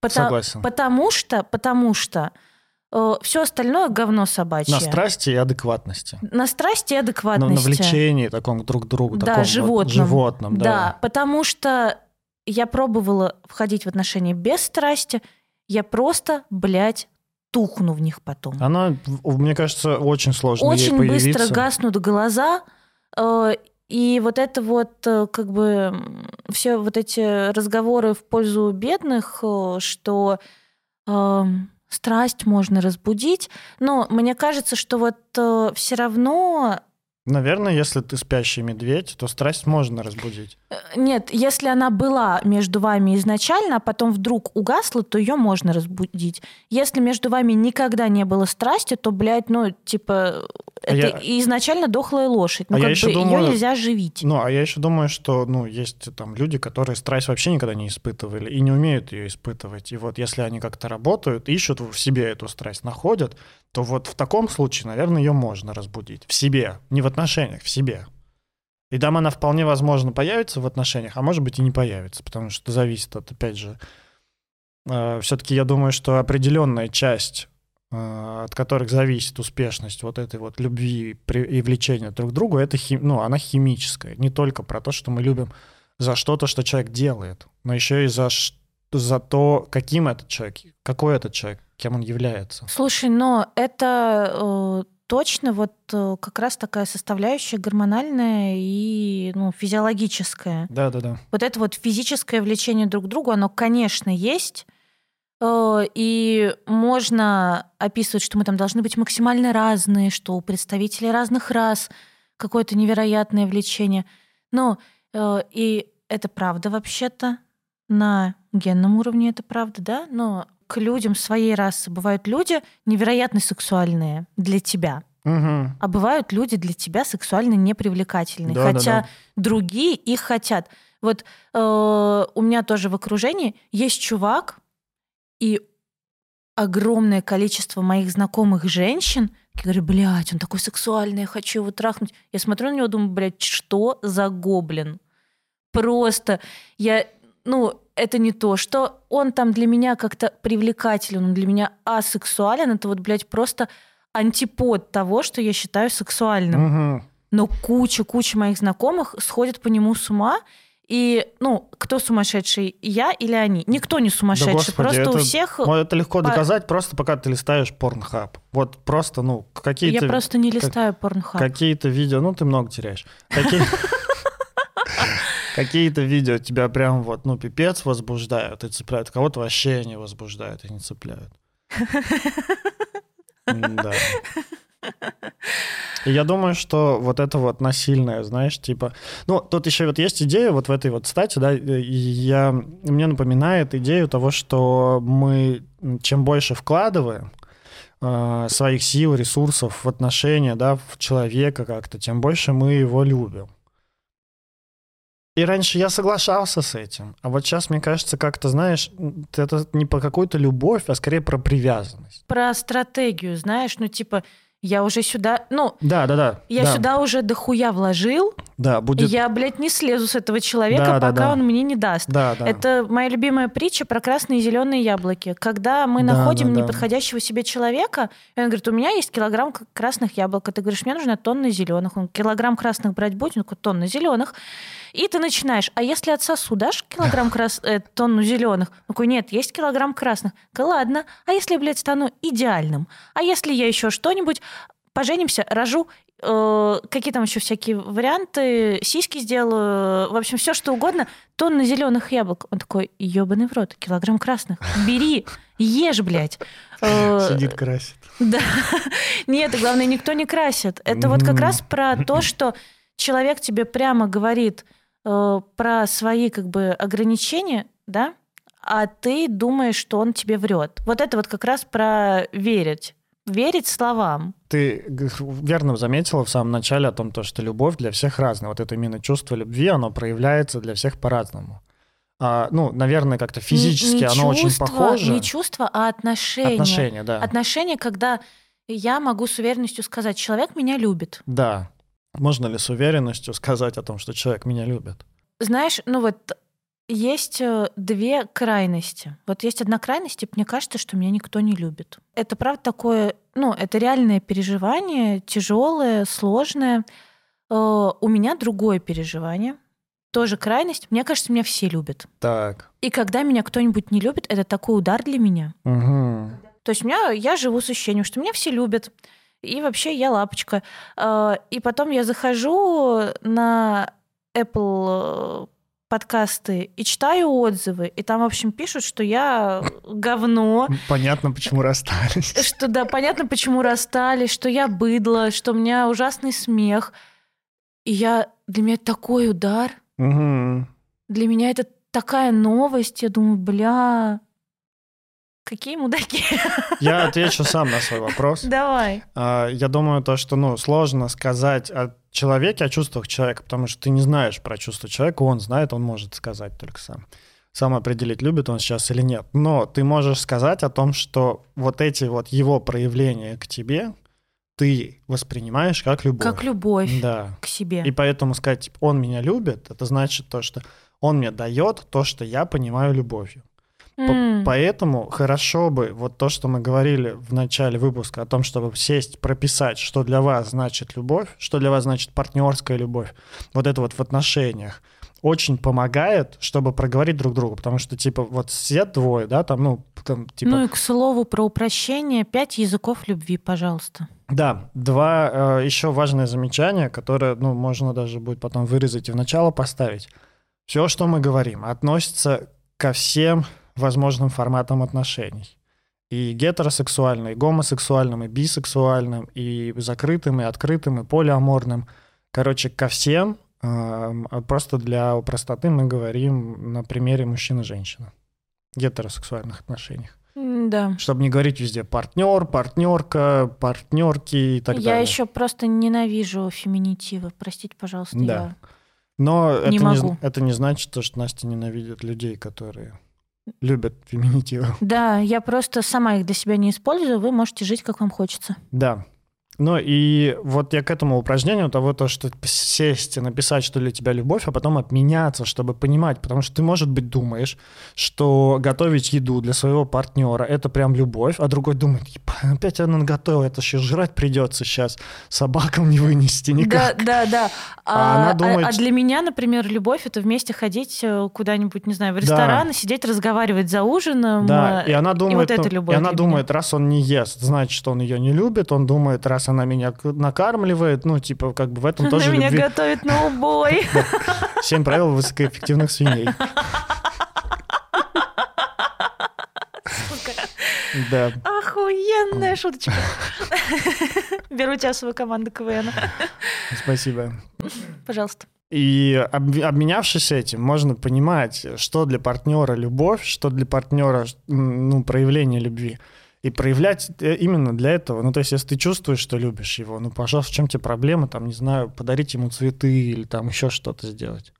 Пота- согласен. Потому что, потому что все остальное говно собачье. На страсти и адекватности. На страсти и На, адекватности. на влечении таком друг к другу. Да, таком вот животном. животном, Да. да. потому что я пробовала входить в отношения без страсти, я просто, блядь, тухну в них потом. Она, мне кажется, очень сложно ей Очень появиться. быстро гаснут глаза, э, и вот это вот э, как бы все вот эти разговоры в пользу бедных, э, что эм, страсть можно разбудить, но мне кажется, что вот все равно Наверное, если ты спящий медведь, то страсть можно разбудить. Э, Нет, если она была между вами изначально, а потом вдруг угасла, то ее можно разбудить. Если между вами никогда не было страсти, то, блядь, ну, типа, А это я- изначально дохлая лошадь. Ну, А я как ещё бы думаю- ее нельзя оживить. Ну, а я еще думаю, что, ну, есть там люди, которые страсть вообще никогда не испытывали и не умеют ее испытывать. И вот если они как-то работают, ищут в себе эту страсть, находят, то вот в таком случае, наверное, ее можно разбудить. В себе. Не в отношениях, в себе. И там она вполне возможно появится в отношениях, а может быть и не появится, потому что зависит от, опять же, все-таки я думаю, что определенная часть, э, от которых зависит успешность вот этой вот любви и влечения друг к другу, это хи- ну, она химическая. Не только про то, что мы любим за что-то, что человек делает, но еще и за, за то, каким этот человек, какой этот человек, кем он является. Слушай, но это э, точно вот э, как раз такая составляющая гормональная и ну, физиологическая. Да-да-да. Вот это вот физическое влечение друг к другу, оно, конечно, есть. Э, И можно описывать, что мы там должны быть максимально разные, что у представителей разных рас какое-то невероятное влечение. Но э, и это правда вообще-то. На генном уровне это правда, да? Но к людям своей расы бывают люди невероятно сексуальные для тебя. Мгм. А бывают люди для тебя сексуально непривлекательные. Да, да, хотя да. другие их хотят. Вот э, у меня тоже в окружении есть чувак, и огромное количество моих знакомых женщин, я говорю, блядь, он такой сексуальный, я хочу его трахнуть. Я смотрю на него, думаю, блядь, что за гоблин? Просто я, ну, это не то, что он там для меня как-то привлекателен, он для меня асексуален, это вот, блядь, просто антипод того, что я считаю сексуальным. Мгм. Но куча-куча моих знакомых сходят по нему с ума. И, ну, кто сумасшедший, я или они? Никто не сумасшедший. господи, просто у это- всех... Ну, это легко по- доказать просто пока ты листаешь порнхаб. Вот просто, ну, какие-то... Я просто не как- листаю порнхаб. Какие-то видео, ну ты много теряешь. [LAUGHS] Какие- Какие-то видео тебя прям вот, ну, пипец возбуждают и цепляют. Кого-то вообще не возбуждают и не цепляют. Да. И я думаю, что вот это вот насильное, знаешь, типа... Ну, тут еще вот есть идея вот в этой вот стате, да, я, мне напоминает идею того, что мы чем больше вкладываем, э, своих сил, ресурсов в отношения, да, в человека как-то, тем больше мы его любим. И раньше я соглашался с этим, а вот сейчас, мне кажется, как-то, знаешь, это не по какую-то любовь, а скорее про привязанность. Про стратегию, знаешь, ну, типа, я уже сюда... Ну, Да, да, да. я да, сюда уже дохуя вложил, Да, будет... я, блядь, не слезу с этого человека, Да, да, пока да. он мне не даст. Да, да. Это моя любимая притча про красные и зеленые яблоки. Когда мы Да, находим да, да. неподходящего себе человека, и он говорит, у меня есть килограмм красных яблок. А ты говоришь, мне нужна тонна зеленых. Он килограмм красных брать будет? Такой, тонна зеленых. И ты начинаешь, а если отсосу, дашь килограмм [LAUGHS] крас... э, тонну зеленых? Такой, нет, есть килограмм красных. Да ладно, а если блядь, стану идеальным? А если я еще что-нибудь, поженимся, рожу, э, какие там еще всякие варианты, сиськи сделаю, в общем, все что угодно, тонна зеленых яблок. Он такой, ебаный в рот, килограмм красных. Бери, ешь, блядь. Э, Сидит, красит. да. [LAUGHS] Нет, главное, никто не красит. Это вот как раз про то, что человек тебе прямо говорит э, про свои как бы ограничения, да, а ты думаешь, что он тебе врет. Вот это вот как раз про верить. Верить словам. Ты верно заметила в самом начале о том, то, что любовь для всех разная. Вот это именно чувство любви, оно проявляется для всех по-разному. А, ну, наверное, как-то физически Не- не оно очень чувство- похоже. Не чувство, а отношения. Отношения, да. Отношения, когда я могу с уверенностью сказать, человек меня любит. Да. Можно ли с уверенностью сказать о том, что человек меня любит? Знаешь, ну вот есть э, две крайности. Вот есть одна крайность, типа, мне кажется, что меня никто не любит. Это правда такое, ну, это реальное переживание, тяжелое, сложное. Э, У меня другое переживание, тоже крайность. Мне кажется, меня все любят. Так. И когда меня кто-нибудь не любит, это такой удар для меня. Угу. То есть у меня, я живу с ощущением, что меня все любят. И вообще я лапочка. Э, И потом я захожу на Apple э, подкасты и читаю отзывы. И там, в общем, пишут, что я говно. [LAUGHS] Понятно, почему расстались. [LAUGHS] Что да, понятно, почему расстались, что я быдло, что у меня ужасный смех. И я для меня такой удар. Угу. Для меня это такая новость. Я думаю, бля, какие мудаки. Я отвечу сам на свой вопрос. Давай. А, Я думаю, то, что ну, сложно сказать о человеке, о чувствах человека, потому что ты не знаешь про чувства человека, он знает, он может сказать только сам. Сам определить, любит он сейчас или нет. Но ты можешь сказать о том, что вот эти вот его проявления к тебе ты воспринимаешь как любовь. Как любовь Да. к себе. И поэтому сказать, типа, он меня любит, это значит то, что он мне дает то, что я понимаю любовью. По- М. Поэтому хорошо бы вот то, что мы говорили в начале выпуска о том, чтобы сесть, прописать, что для вас значит любовь, что для вас значит партнерская любовь, вот это вот в отношениях, очень помогает, чтобы проговорить друг другу, потому что, типа, вот все двое, да, там, ну, там, типа, Ну и к слову про упрощение, пять языков любви, пожалуйста. Да, два э, еще важное замечание, которое, ну, можно даже будет потом вырезать и в начало поставить. Все, что мы говорим, относится ко всем возможным форматам отношений. И гетеросексуальным, и гомосексуальным, и бисексуальным, и закрытым, и открытым, и полиаморным. Короче, ко всем. эм, а Просто для простоты мы говорим на примере. В гетеросексуальных отношениях. Да. Чтобы не говорить везде партнер, партнерка, партнерки и так я далее. еще просто ненавижу феминитивы. Простите, пожалуйста, Да. я. Но это не не, могу. зн- это не значит, то, что Настя ненавидит людей, которые любят феминитивы. Да, я просто сама их для себя не использую, вы можете жить, как вам хочется. Да. Ну и вот я к этому упражнению того, то, что сесть и написать, что для тебя любовь, а потом обменяться, чтобы понимать, потому что ты, может быть, думаешь, что готовить еду для своего партнера это прям любовь, а другой думает, «Ебать, опять она готовила, это еще жрать придется сейчас, собакам не вынести никак. Да, да, да. А она думает, а что- для меня, например, любовь это вместе ходить э, куда-нибудь, не знаю, в ресторан, и сидеть, разговаривать за ужином. Да, э, и она думает, вот это ну, любовь и она думает, раз он не ест, значит, он ее не любит, он думает, раз она меня накармливает, ну, типа, как бы в этом Она тоже меня любви. готовит на убой. [LAUGHS] Семь правил высокоэффективных свиней. Да. Охуенная шуточка. Беру тебя в свою команду КВН. Спасибо. Пожалуйста. И об- обменявшись этим, можно понимать, что для партнера любовь, что для партнера ну, проявление любви. И проявлять э, именно для этого. Ну, то есть, если ты чувствуешь, что любишь его, ну, пожалуйста, в чем тебе проблема, там, не знаю, подарить ему цветы или там еще что-то сделать.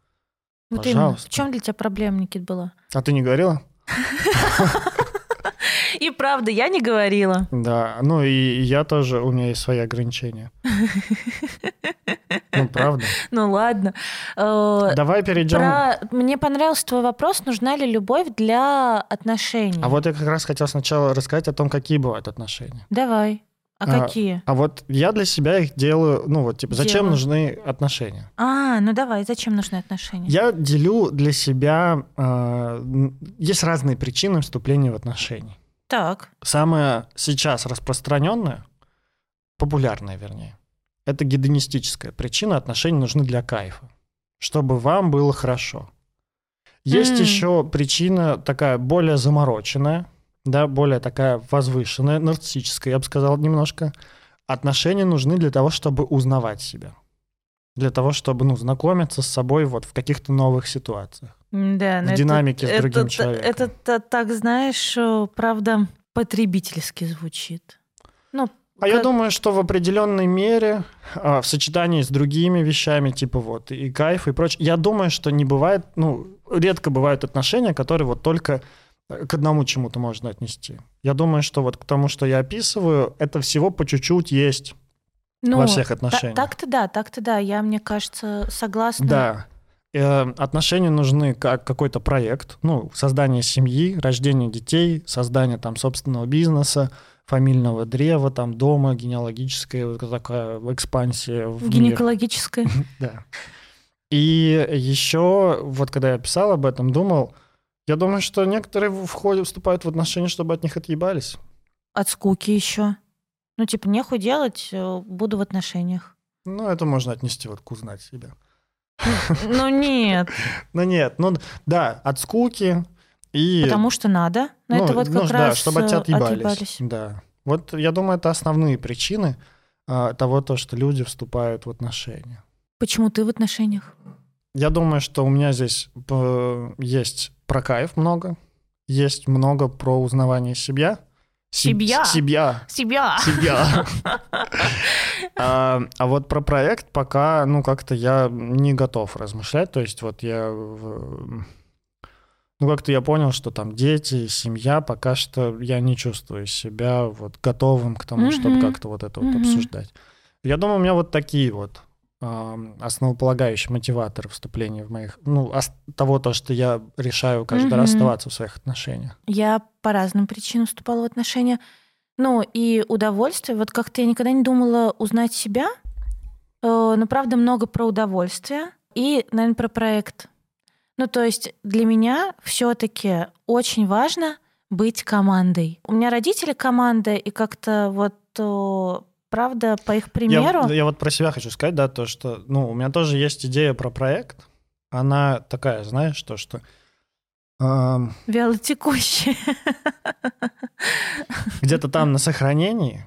Вот именно. Пожалуйста. В чем для тебя проблема, Никит, была? А ты не говорила? И правда, я не говорила. Да, ну и я тоже, у меня есть свои ограничения. [LAUGHS] Ну, правда. [LAUGHS] Ну ладно. Э, Давай перейдем. Про... Мне понравился твой вопрос, нужна ли любовь для отношений. А вот я как раз хотел сначала рассказать о том, какие бывают отношения. Давай. А, А, какие? А вот я для себя их делаю, ну вот, типа, зачем нужны отношения? А, ну давай, зачем нужны отношения? Я делю для себя... э, есть разные причины вступления в отношения. Так. Самое сейчас распространенное, популярное, вернее, это гедонистическая причина. Отношения нужны для кайфа, чтобы вам было хорошо. Есть М. еще причина такая более замороченная, да, более такая возвышенная, нарциссическая, я бы сказал, немножко. Отношения нужны для того, чтобы узнавать себя. для того, чтобы, ну, знакомиться с собой вот в каких-то новых ситуациях. Да, В но это- динамике с это, другим это, человеком. Это, та- так, знаешь, э, правда, потребительски звучит. Ну, А я думаю, что в определенной мере, а, в сочетании с другими вещами, типа вот и кайф, и прочее, я думаю, что не бывает, ну, редко бывают отношения, которые вот только э, к одному чему-то можно отнести. Я думаю, что вот к тому, что я описываю, это всего по чуть-чуть есть ну, во всех та- отношениях. так-то да, так-то да. Я, мне кажется, согласна. Да. Э, Отношения нужны как какой-то проект, ну, создание семьи, рождение детей, создание там собственного бизнеса, фамильного древа, там дома, генеалогическая такая экспансия в мир. Гинекологическое. [LAUGHS] Да. И еще, вот когда я писал об этом, думал, я думаю, что некоторые входят, вступают в отношения, чтобы от них отъебались. От скуки еще. Ну, типа, нехуй делать, э, буду в отношениях. Ну, это можно отнести вот к узнать себя. Ну, нет, Ну нет, ну да, от скуки и... потому что надо. Но Ну, это вот как ну, да, раз чтобы от тебя э, отъебались. Да. Вот я думаю, это основные причины а, того, то, что люди вступают в отношения. Почему ты в отношениях? Я думаю, что у меня здесь э, есть про кайф много, есть много про узнавание себя. Себ- Себя? Себя. Себя. Себя. [LAUGHS] А а вот про проект пока, ну, как-то я не готов размышлять. То есть вот я... Ну, как-то я понял, что там дети, семья, пока что я не чувствую себя вот готовым к тому, чтобы как-то вот это вот обсуждать. Я думаю, у меня вот такие вот ам, основополагающие мотиваторы вступления в моих... Ну, того, то, что я решаю каждый раз Мгм. оставаться в своих отношениях. Я по разным причинам вступала в отношения. Ну, и удовольствие. Вот как-то я никогда не думала узнать себя. Э, Но, правда, много про удовольствие. И, наверное, про проект. Ну, то есть для меня все таки очень важно быть командой. У меня родители команда, и как-то вот, правда, по их Я, примеру... я вот про себя хочу сказать, да, то, что, ну, у меня тоже есть идея про проект. Она такая, знаешь, то, что ам, Вялотекущие. где-то там на сохранении,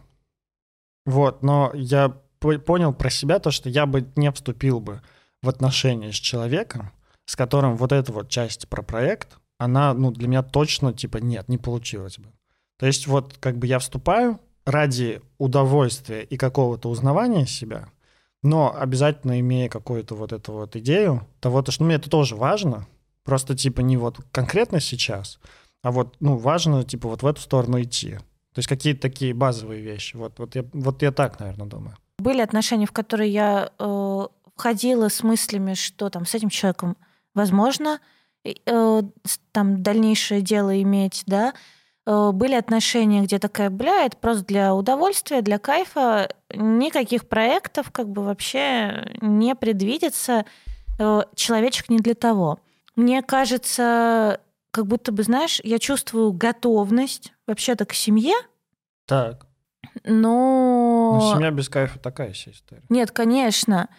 вот, но я по- понял про себя то, что я бы не вступил бы в отношения с человеком, с которым вот эта вот часть про проект, она, ну, для меня точно, типа, нет, не получилось бы. То есть вот как бы я вступаю ради удовольствия и какого-то узнавания себя, но обязательно имея какую-то вот эту вот идею того, то, что ну, мне это тоже важно, просто типа не вот конкретно сейчас, а вот, ну, важно, типа, вот в эту сторону идти. То есть какие-то такие базовые вещи. Вот, вот, я, вот я так, наверное, думаю. Были отношения, в которые я э, входила с мыслями, что там с этим человеком возможно э, там дальнейшее дело иметь, да. Э, были отношения, где такая, бля, это просто для удовольствия, для кайфа, никаких проектов как бы вообще не предвидится. Э, человечек не для того. Мне кажется, как будто бы, знаешь, я чувствую готовность вообще-то к семье, Так. но... Ну, семья без кайфа такая себе история. Нет, конечно.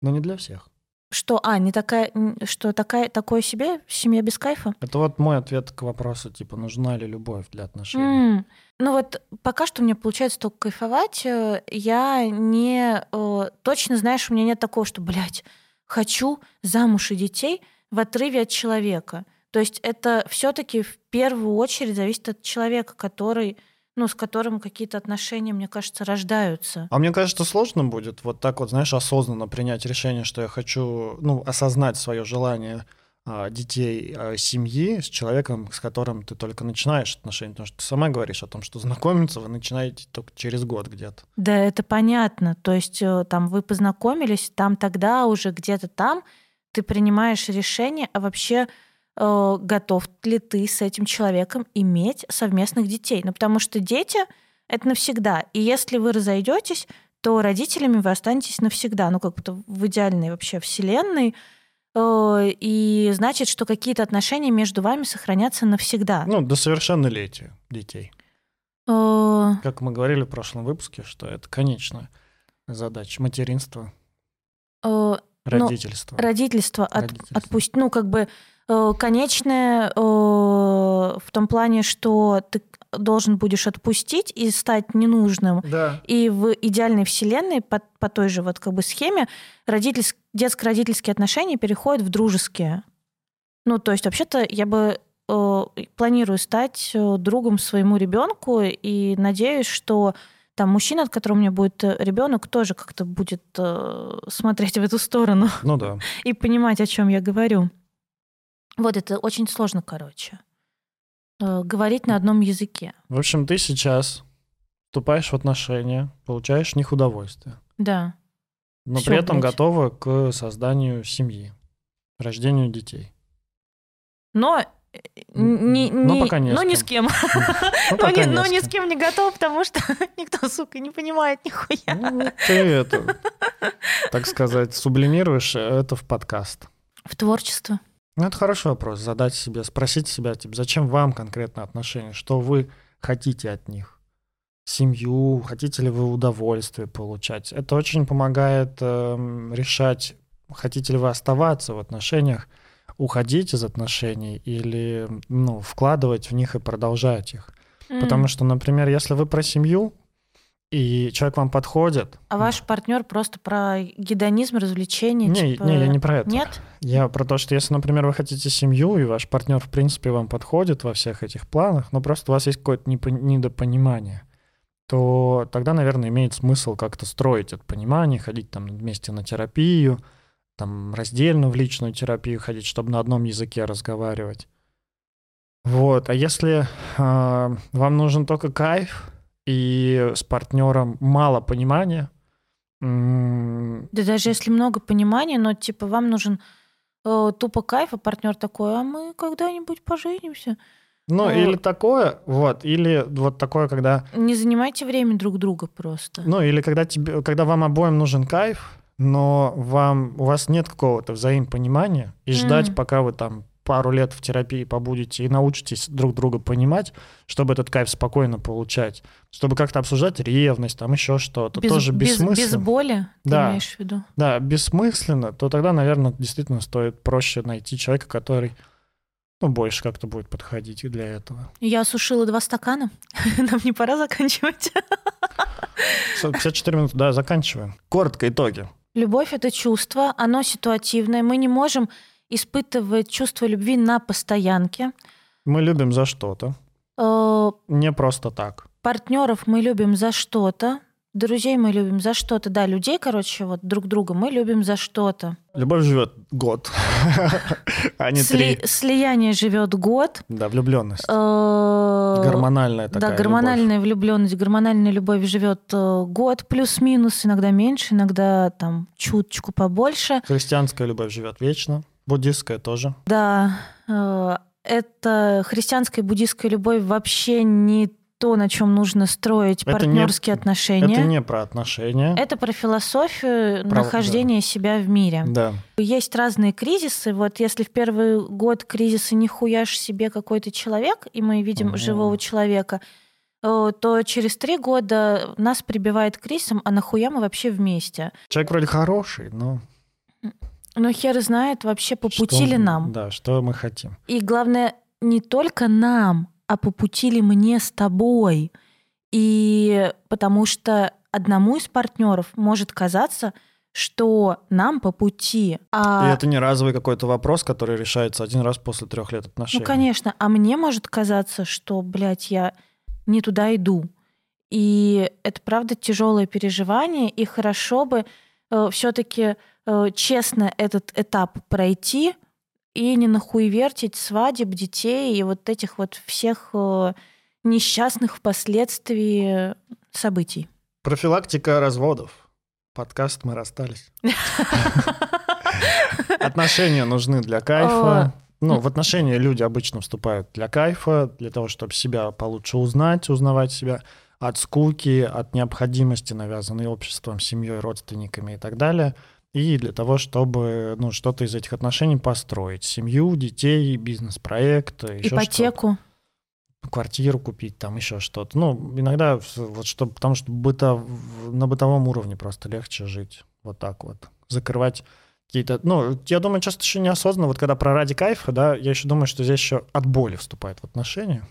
Но не для всех. Что, а, не такая, что такая, такое себе семья без кайфа? Это вот мой ответ к вопросу, типа, нужна ли любовь для отношений. М, Ну вот пока что мне получается только кайфовать. э, Я не... э, Точно, знаешь, у меня нет такого, что, блядь, хочу замуж и детей в отрыве от человека. То есть это все таки в первую очередь зависит от человека, который, ну, с которым какие-то отношения, мне кажется, рождаются. А мне кажется, сложно будет вот так вот, знаешь, осознанно принять решение, что я хочу, ну, осознать свое желание а, детей, а, семьи с человеком, с которым ты только начинаешь отношения. Потому что ты сама говоришь о том, что знакомиться вы начинаете только через год где-то. Да, это понятно. То есть э, там вы познакомились, там тогда уже где-то там ты принимаешь решение, а вообще э, готов ли ты с этим человеком иметь совместных детей. Ну, потому что дети — это навсегда. И если вы разойдетесь, то родителями вы останетесь навсегда. Ну, как будто в идеальной вообще вселенной. Э, И значит, что какие-то отношения между вами сохранятся навсегда. Ну, до совершеннолетия детей. Э, Как мы говорили в прошлом выпуске, что это конечная задача материнства, э, родительства. родительство, от, Родительство. отпусть, ну как бы конечное э, в том плане, что ты должен будешь отпустить и стать ненужным. Да. И в идеальной вселенной по, по той же вот как бы схеме родительс- детско-родительские отношения переходят в дружеские. Ну, то есть вообще-то я бы э, планирую стать э, другом своему ребенку и надеюсь, что там мужчина, от которого у меня будет ребенок, тоже как-то будет э, смотреть в эту сторону Ну да. [LAUGHS] и понимать, о чем я говорю. Вот это очень сложно, короче. Э, говорить на одном языке. В общем, ты сейчас вступаешь в отношения, получаешь в них удовольствие, Да. но Всё, при этом блядь. готова к созданию семьи, рождению детей. Но э, не, Но не- пока не с но ни кем. с кем. [LAUGHS] Ну, Но, ни, не но с ни кем. с кем не готов, потому что [LAUGHS] никто, сука, не понимает нихуя. Ну, ты это, так сказать, сублимируешь это в подкаст. В творчество. Ну, это хороший вопрос. Задать себе, спросить себя, типа, зачем вам конкретно отношения? Что вы хотите от них? Семью? Хотите ли вы удовольствие получать? Это очень помогает эм, решать, хотите ли вы оставаться в отношениях, уходить из отношений или ну, вкладывать в них и продолжать их. Потому М. что, например, если вы про семью, и человек вам подходит... А ваш партнер просто про гедонизм, развлечения? Не, типа... не, я не про это. Нет? Я про то, что если, например, вы хотите семью, и ваш партнер, в принципе, вам подходит во всех этих планах, но просто у вас есть какое-то недопонимание, то тогда, наверное, имеет смысл как-то строить это понимание, ходить там вместе на терапию, там раздельно в личную терапию ходить, чтобы на одном языке разговаривать. Вот. А если а, вам нужен только кайф, и с партнером мало понимания, Да даже если много понимания, но типа вам нужен э, тупо кайф, а партнер такой, а мы когда-нибудь поженимся. Ну, А. или такое, вот, или вот такое, когда, Не занимайте время друг друга просто. ну, или когда тебе, когда вам обоим нужен кайф, но вам, у вас нет какого-то взаимопонимания, и ждать, Мгм. пока вы там пару лет в терапии побудете и научитесь друг друга понимать, чтобы этот кайф спокойно получать, чтобы как-то обсуждать ревность, там еще что-то, без, тоже без, бессмысленно. без боли, ты Да. имеешь в виду? Да, бессмысленно, то тогда, наверное, действительно стоит проще найти человека, который, ну, больше как-то будет подходить и для этого. Я осушила два стакана. [LAUGHS] Нам не пора заканчивать. Всё, 54 минуты, да, заканчиваем. Коротко итоги. Любовь — это чувство, оно ситуативное. Мы не можем испытывать чувство любви на постоянке. Мы любим за что-то, Э, не просто так. Партнеров мы любим за что-то. Друзей мы любим за что-то. Да, людей, короче, вот друг друга мы любим за что-то. Любовь живет год, [LAUGHS] а не Сли- три. Слияние живет год. Да, влюбленность. Э, Гормональная такая Да, гормональная влюбленность, гормональная любовь живет э, год плюс-минус, иногда меньше, иногда там чуточку побольше. любовь. Христианская любовь живет вечно, буддистская тоже. Да, э, это христианская и буддийская любовь вообще не то, на чем нужно строить Это не- партнерские отношения. Это не про отношения. Это про философию Про- нахождения себя в мире. Да. Есть разные кризисы. Вот если в первый год кризиса не хуяшь себе какой-то человек, и мы видим Мгм. живого человека, э, то через три года нас прибивает кризисом, а нахуя мы вообще вместе? Человек вроде хороший, но... Но хер знает вообще по что- пути ли нам. Да, что мы хотим. И главное, не только нам, а по пути ли мне с тобой. И потому что одному из партнеров может казаться, что нам по пути. И А, это не разовый какой-то вопрос, который решается один раз после трех лет отношений. ну, конечно, а мне может казаться, что, блядь, я не туда иду. И это правда тяжелое переживание, и хорошо бы все-таки честно этот этап пройти и не нахуевертить свадеб, детей и вот этих вот всех э, несчастных впоследствии событий. Профилактика разводов. Подкаст «Мы расстались». [LAUGHS] Отношения нужны для кайфа. Ну, в отношения люди обычно вступают для кайфа, для того, чтобы себя получше узнать, узнавать себя от скуки, от необходимости, навязанной обществом, семьей, родственниками и так далее. И для того, чтобы ну, что-то из этих отношений построить. Семью, детей, бизнес-проект, еще что-то Ипотеку. квартиру купить, там еще что-то. Ну, иногда вот чтобы, потому что быто, на бытовом уровне просто легче жить. Вот так вот. Закрывать какие-то... Ну, я думаю, часто еще неосознанно, вот когда про ради кайфа, да, я еще думаю, что здесь еще от боли вступает в отношения.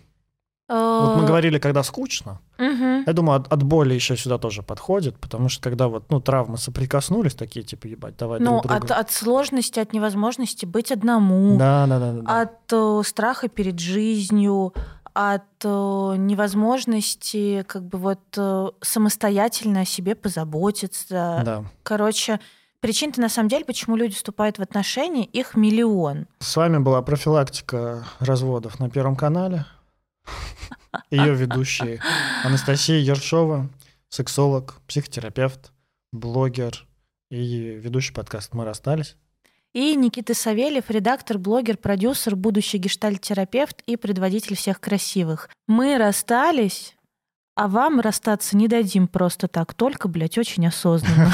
Вот мы Э, говорили, когда скучно. Я думаю, от, от боли еще сюда тоже подходит, потому что когда вот, ну, травмы соприкоснулись, такие, типа, ебать, давай Ну, друг друга. от, от сложности, от невозможности быть одному, Да, да, да, да, да. от э, страха перед жизнью, от э, невозможности как бы вот э, самостоятельно о себе позаботиться. Да. Короче, причин-то на самом деле, почему люди вступают в отношения, их миллион. С вами была профилактика разводов на Первом канале. Ее ведущие Анастасия Ершова, сексолог, психотерапевт, блогер и ведущий подкаст «Мы расстались». И Никита Савельев, редактор, блогер, продюсер, будущий гештальт-терапевт и предводитель всех красивых. Мы расстались, а вам расстаться не дадим просто так, только, блядь, очень осознанно.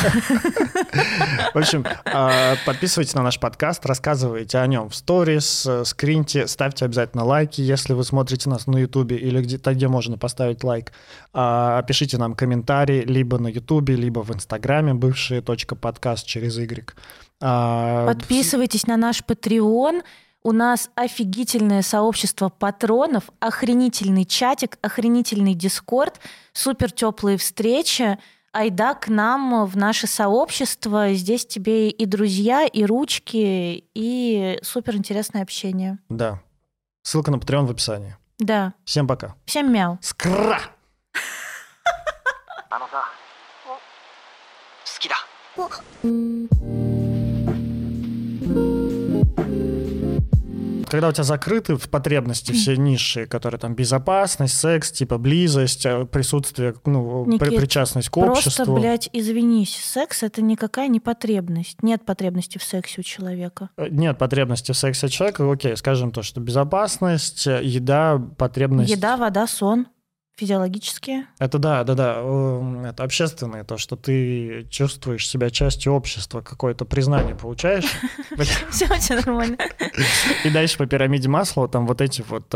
В общем, а, подписывайтесь на наш подкаст, рассказывайте о нем в сторис, э, скриньте, ставьте обязательно лайки, если вы смотрите нас на Ютубе или где-то, где можно поставить лайк. А, Пишите нам комментарии либо на Ютубе, либо в Инстаграме, бывшие точка подкаст через Y. А, Подписывайтесь на наш Patreon. У нас офигительное сообщество патронов, охренительный чатик, охренительный дискорд, супер теплые встречи. Айда к нам в наше сообщество. Здесь тебе и друзья, и ручки, и супер интересное общение. Да. Ссылка на Patreon в описании. Да. Всем пока. Всем мяу. Скра! あのさ好きだ Когда у тебя закрыты в потребности все ниши, которые там безопасность, секс, типа близость, э, присутствие, ну, Никит, причастность к Просто, обществу. блядь, извинись, секс это никакая не потребность. Нет потребности в сексе у человека. Э, Нет потребности в сексе человека, окей, скажем то, что безопасность, э, еда, потребность. Еда, вода, сон. Физиологические. Это да, да, да, это общественное, то, что ты чувствуешь себя частью общества, какое-то признание получаешь. [LAUGHS] Все тебя нормально. И дальше по пирамиде масла там вот эти вот...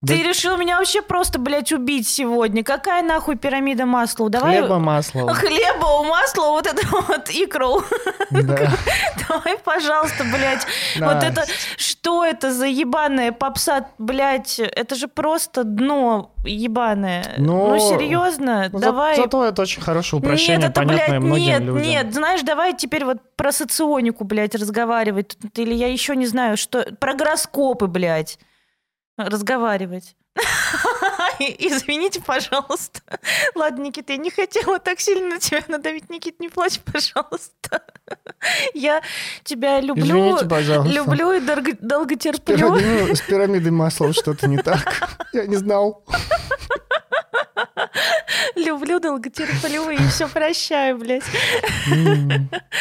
А! Да- Ты решил меня вообще просто, блядь, убить сегодня. Какая нахуй пирамида масла? Давай... Хлеба, масла. Хлеба, масла, вот это вот икру. Да. [LAUGHS] Давай, пожалуйста, блядь. Вот это... Что это за ебаная попса, блядь? Это же просто дно ебаное. Ну, Ну, серьезно? Ну, за- Давай... Зато это очень хорошее упрощение, нет, это, понятное блядь, многим нет, людям. нет. Знаешь, давай теперь вот про соционику, блядь, разговаривать. Или я еще не знаю, что... Про гороскопы, блядь, разговаривать. [LAUGHS] Извините, пожалуйста. Ладно, Никита, я не хотела так сильно на тебя надавить. Никит, не плачь, пожалуйста. [LAUGHS] Я тебя люблю. Извините, пожалуйста. Люблю и долго терплю. Пирамиды- С пирамидой масла что-то не так. [LAUGHS] Я не знал. Люблю, долго терплю и все прощаю, блядь.